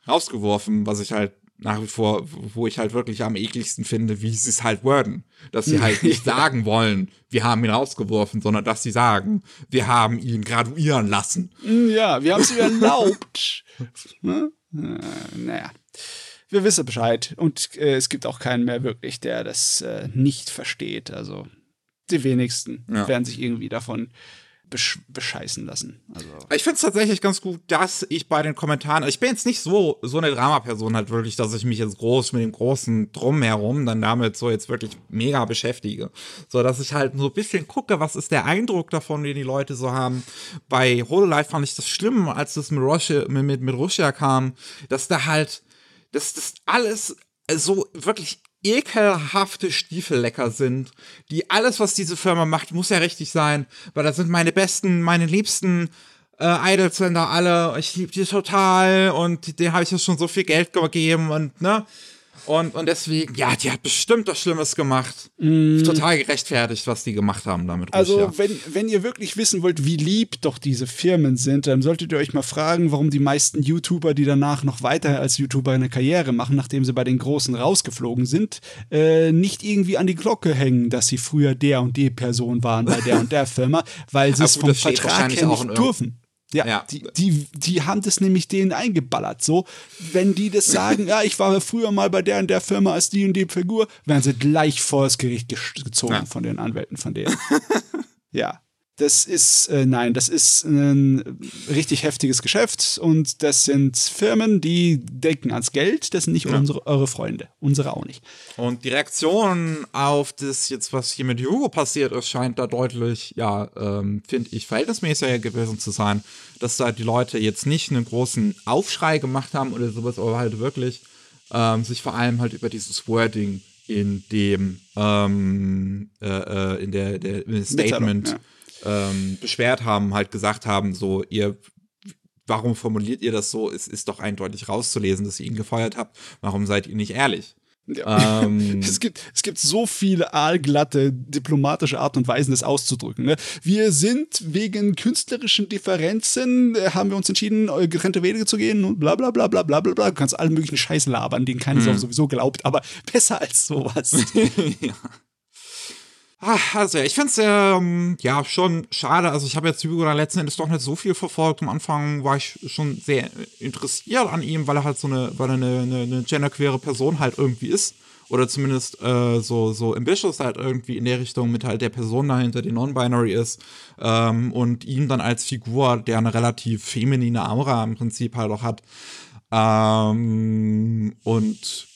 rausgeworfen, was ich halt nach wie vor, wo ich halt wirklich am ekligsten finde, wie sie es halt worden. Dass sie halt nicht sagen wollen, wir haben ihn rausgeworfen, sondern dass sie sagen, wir haben ihn graduieren lassen. Ja, wir haben es ihm erlaubt. ne? naja. Wir wissen Bescheid. Und äh, es gibt auch keinen mehr wirklich, der das äh, nicht versteht. Also die wenigsten ja. werden sich irgendwie davon besch bescheißen lassen. Also. Ich finde es tatsächlich ganz gut, dass ich bei den Kommentaren, ich bin jetzt nicht so, so eine Dramaperson halt wirklich, dass ich mich jetzt groß mit dem großen Drumherum dann damit so jetzt wirklich mega beschäftige. So, dass ich halt so ein bisschen gucke, was ist der Eindruck davon, den die Leute so haben. Bei Hololive fand ich das schlimm, als das mit Russia, mit, mit Russia kam, dass da halt, dass das alles so wirklich ekelhafte Stiefellecker sind, die alles, was diese Firma macht, muss ja richtig sein, weil das sind meine besten, meine liebsten äh, Idols sind da alle, ich liebe die total und denen habe ich ja schon so viel Geld gegeben und ne, und, und deswegen, ja, die hat bestimmt was Schlimmes gemacht. Mm. Total gerechtfertigt, was die gemacht haben damit. Also, Rusia. wenn, wenn ihr wirklich wissen wollt, wie lieb doch diese Firmen sind, dann solltet ihr euch mal fragen, warum die meisten YouTuber, die danach noch weiter als YouTuber eine Karriere machen, nachdem sie bei den Großen rausgeflogen sind, äh, nicht irgendwie an die Glocke hängen, dass sie früher der und die Person waren bei der und der Firma, weil sie es vom Vertrag her nicht dürfen. Ja, ja, Die, die, die haben das nämlich denen eingeballert. So, wenn die das sagen, ja, ich war früher mal bei der und der Firma als die und die Figur, werden sie gleich vor das Gericht gezogen ja. von den Anwälten von denen. ja das ist, äh, nein, das ist ein richtig heftiges Geschäft und das sind Firmen, die denken ans Geld, das sind nicht ja. unsere, eure Freunde, unsere auch nicht. Und die Reaktion auf das jetzt, was hier mit Hugo passiert ist, scheint da deutlich, ja, ähm, finde ich, verhältnismäßiger gewesen zu sein, dass da die Leute jetzt nicht einen großen Aufschrei gemacht haben oder sowas, aber halt wirklich ähm, sich vor allem halt über dieses Wording in dem ähm, äh, äh in der, der Statement ja ähm, beschwert haben, halt gesagt haben, so, ihr, warum formuliert ihr das so? Es ist doch eindeutig rauszulesen, dass ihr ihn gefeuert habt. Warum seid ihr nicht ehrlich? Ja. Ähm, es, gibt, es gibt so viele aalglatte diplomatische Art und Weisen, das auszudrücken. Ne? Wir sind wegen künstlerischen Differenzen, äh, haben wir uns entschieden, getrennte Wege zu gehen und bla bla bla bla bla bla. Du kannst allen möglichen Scheiß labern, den keiner mhm. sowieso glaubt, aber besser als sowas. ja. Ach, also ich finde es ähm, ja schon schade. Also ich habe jetzt Hugo letzten Endes doch nicht so viel verfolgt. Am Anfang war ich schon sehr interessiert an ihm, weil er halt so eine, weil er eine, eine, eine genderqueere Person halt irgendwie ist. Oder zumindest äh, so, so ambitious halt irgendwie in der Richtung mit halt der Person dahinter, die non-binary ist. Ähm, und ihn dann als Figur, der eine relativ feminine Aura im Prinzip halt auch hat. Ähm, und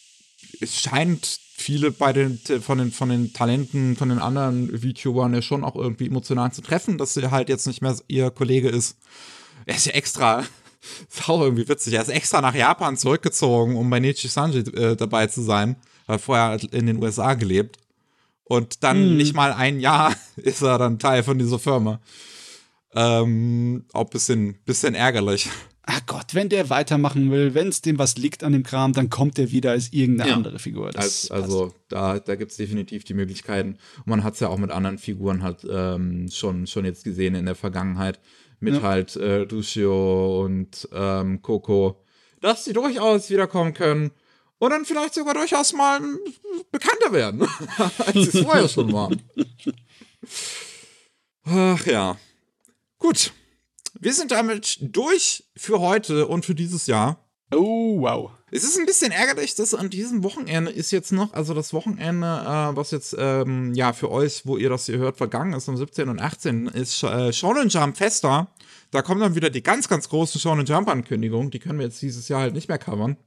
es scheint viele bei den, von den, von den Talenten, von den anderen VTubern ja schon auch irgendwie emotional zu treffen, dass sie halt jetzt nicht mehr ihr Kollege ist. Er ist ja extra, ist auch irgendwie witzig, er ist extra nach Japan zurückgezogen, um bei Nichi Sanji äh, dabei zu sein, weil vorher halt in den USA gelebt. Und dann mm. nicht mal ein Jahr ist er dann Teil von dieser Firma. Ähm, auch bisschen, bisschen ärgerlich ach Gott, wenn der weitermachen will, wenn es dem was liegt an dem Kram, dann kommt er wieder als irgendeine ja. andere Figur. Das also, also da, da gibt es definitiv die Möglichkeiten. Und man hat es ja auch mit anderen Figuren halt ähm, schon, schon jetzt gesehen in der Vergangenheit. Mit ja. halt äh, Lucio und ähm, Coco, dass sie durchaus wiederkommen können und dann vielleicht sogar durchaus mal bekannter werden, als sie es vorher schon waren. Ach ja. Gut. Wir sind damit durch für heute und für dieses Jahr. Oh, wow. Es ist ein bisschen ärgerlich, dass an diesem Wochenende ist jetzt noch, also das Wochenende, äh, was jetzt, ähm, ja, für euch, wo ihr das hier hört, vergangen ist, am 17. und 18. ist äh, Shonen Jump Festa. Da kommen dann wieder die ganz, ganz großen Shonen Jump Ankündigungen. Die können wir jetzt dieses Jahr halt nicht mehr covern.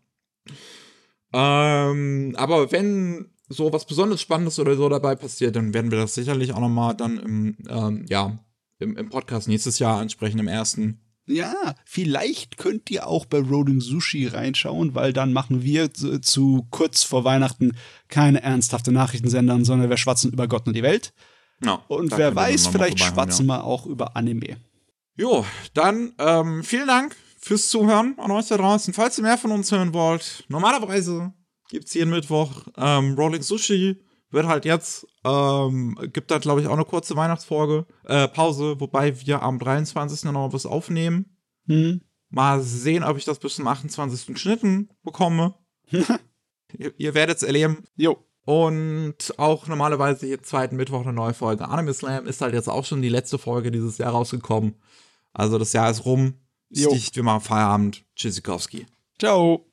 Ähm, aber wenn so was besonders Spannendes oder so dabei passiert, dann werden wir das sicherlich auch nochmal dann im, ähm, ja, im, im Podcast nächstes Jahr ansprechen, im ersten. Ja, vielleicht könnt ihr auch bei Rolling Sushi reinschauen, weil dann machen wir zu, zu kurz vor Weihnachten keine ernsthafte Nachrichtensendern, sondern wir schwatzen über Gott und die Welt. Ja, Und wer weiß, vielleicht schwatzen wir auch über Anime. Jo, dann ähm, vielen Dank fürs Zuhören an euch da draußen. Falls ihr mehr von uns hören wollt, normalerweise gibt's jeden Mittwoch ähm, Rolling Sushi. Wird halt jetzt, ähm, gibt da glaube ich auch eine kurze Weihnachtsfolge, äh, Pause, wobei wir am 23. noch was aufnehmen. Hm? Mal sehen, ob ich das bis zum 28. geschnitten bekomme. ihr, ihr werdet es erleben. Jo. Und auch normalerweise jeden zweiten Mittwoch eine neue Folge. Anime Slam ist halt jetzt auch schon die letzte Folge dieses Jahr rausgekommen. Also das Jahr ist rum. Dicht, wir machen Feierabend. Tschüssikowski. Ciao.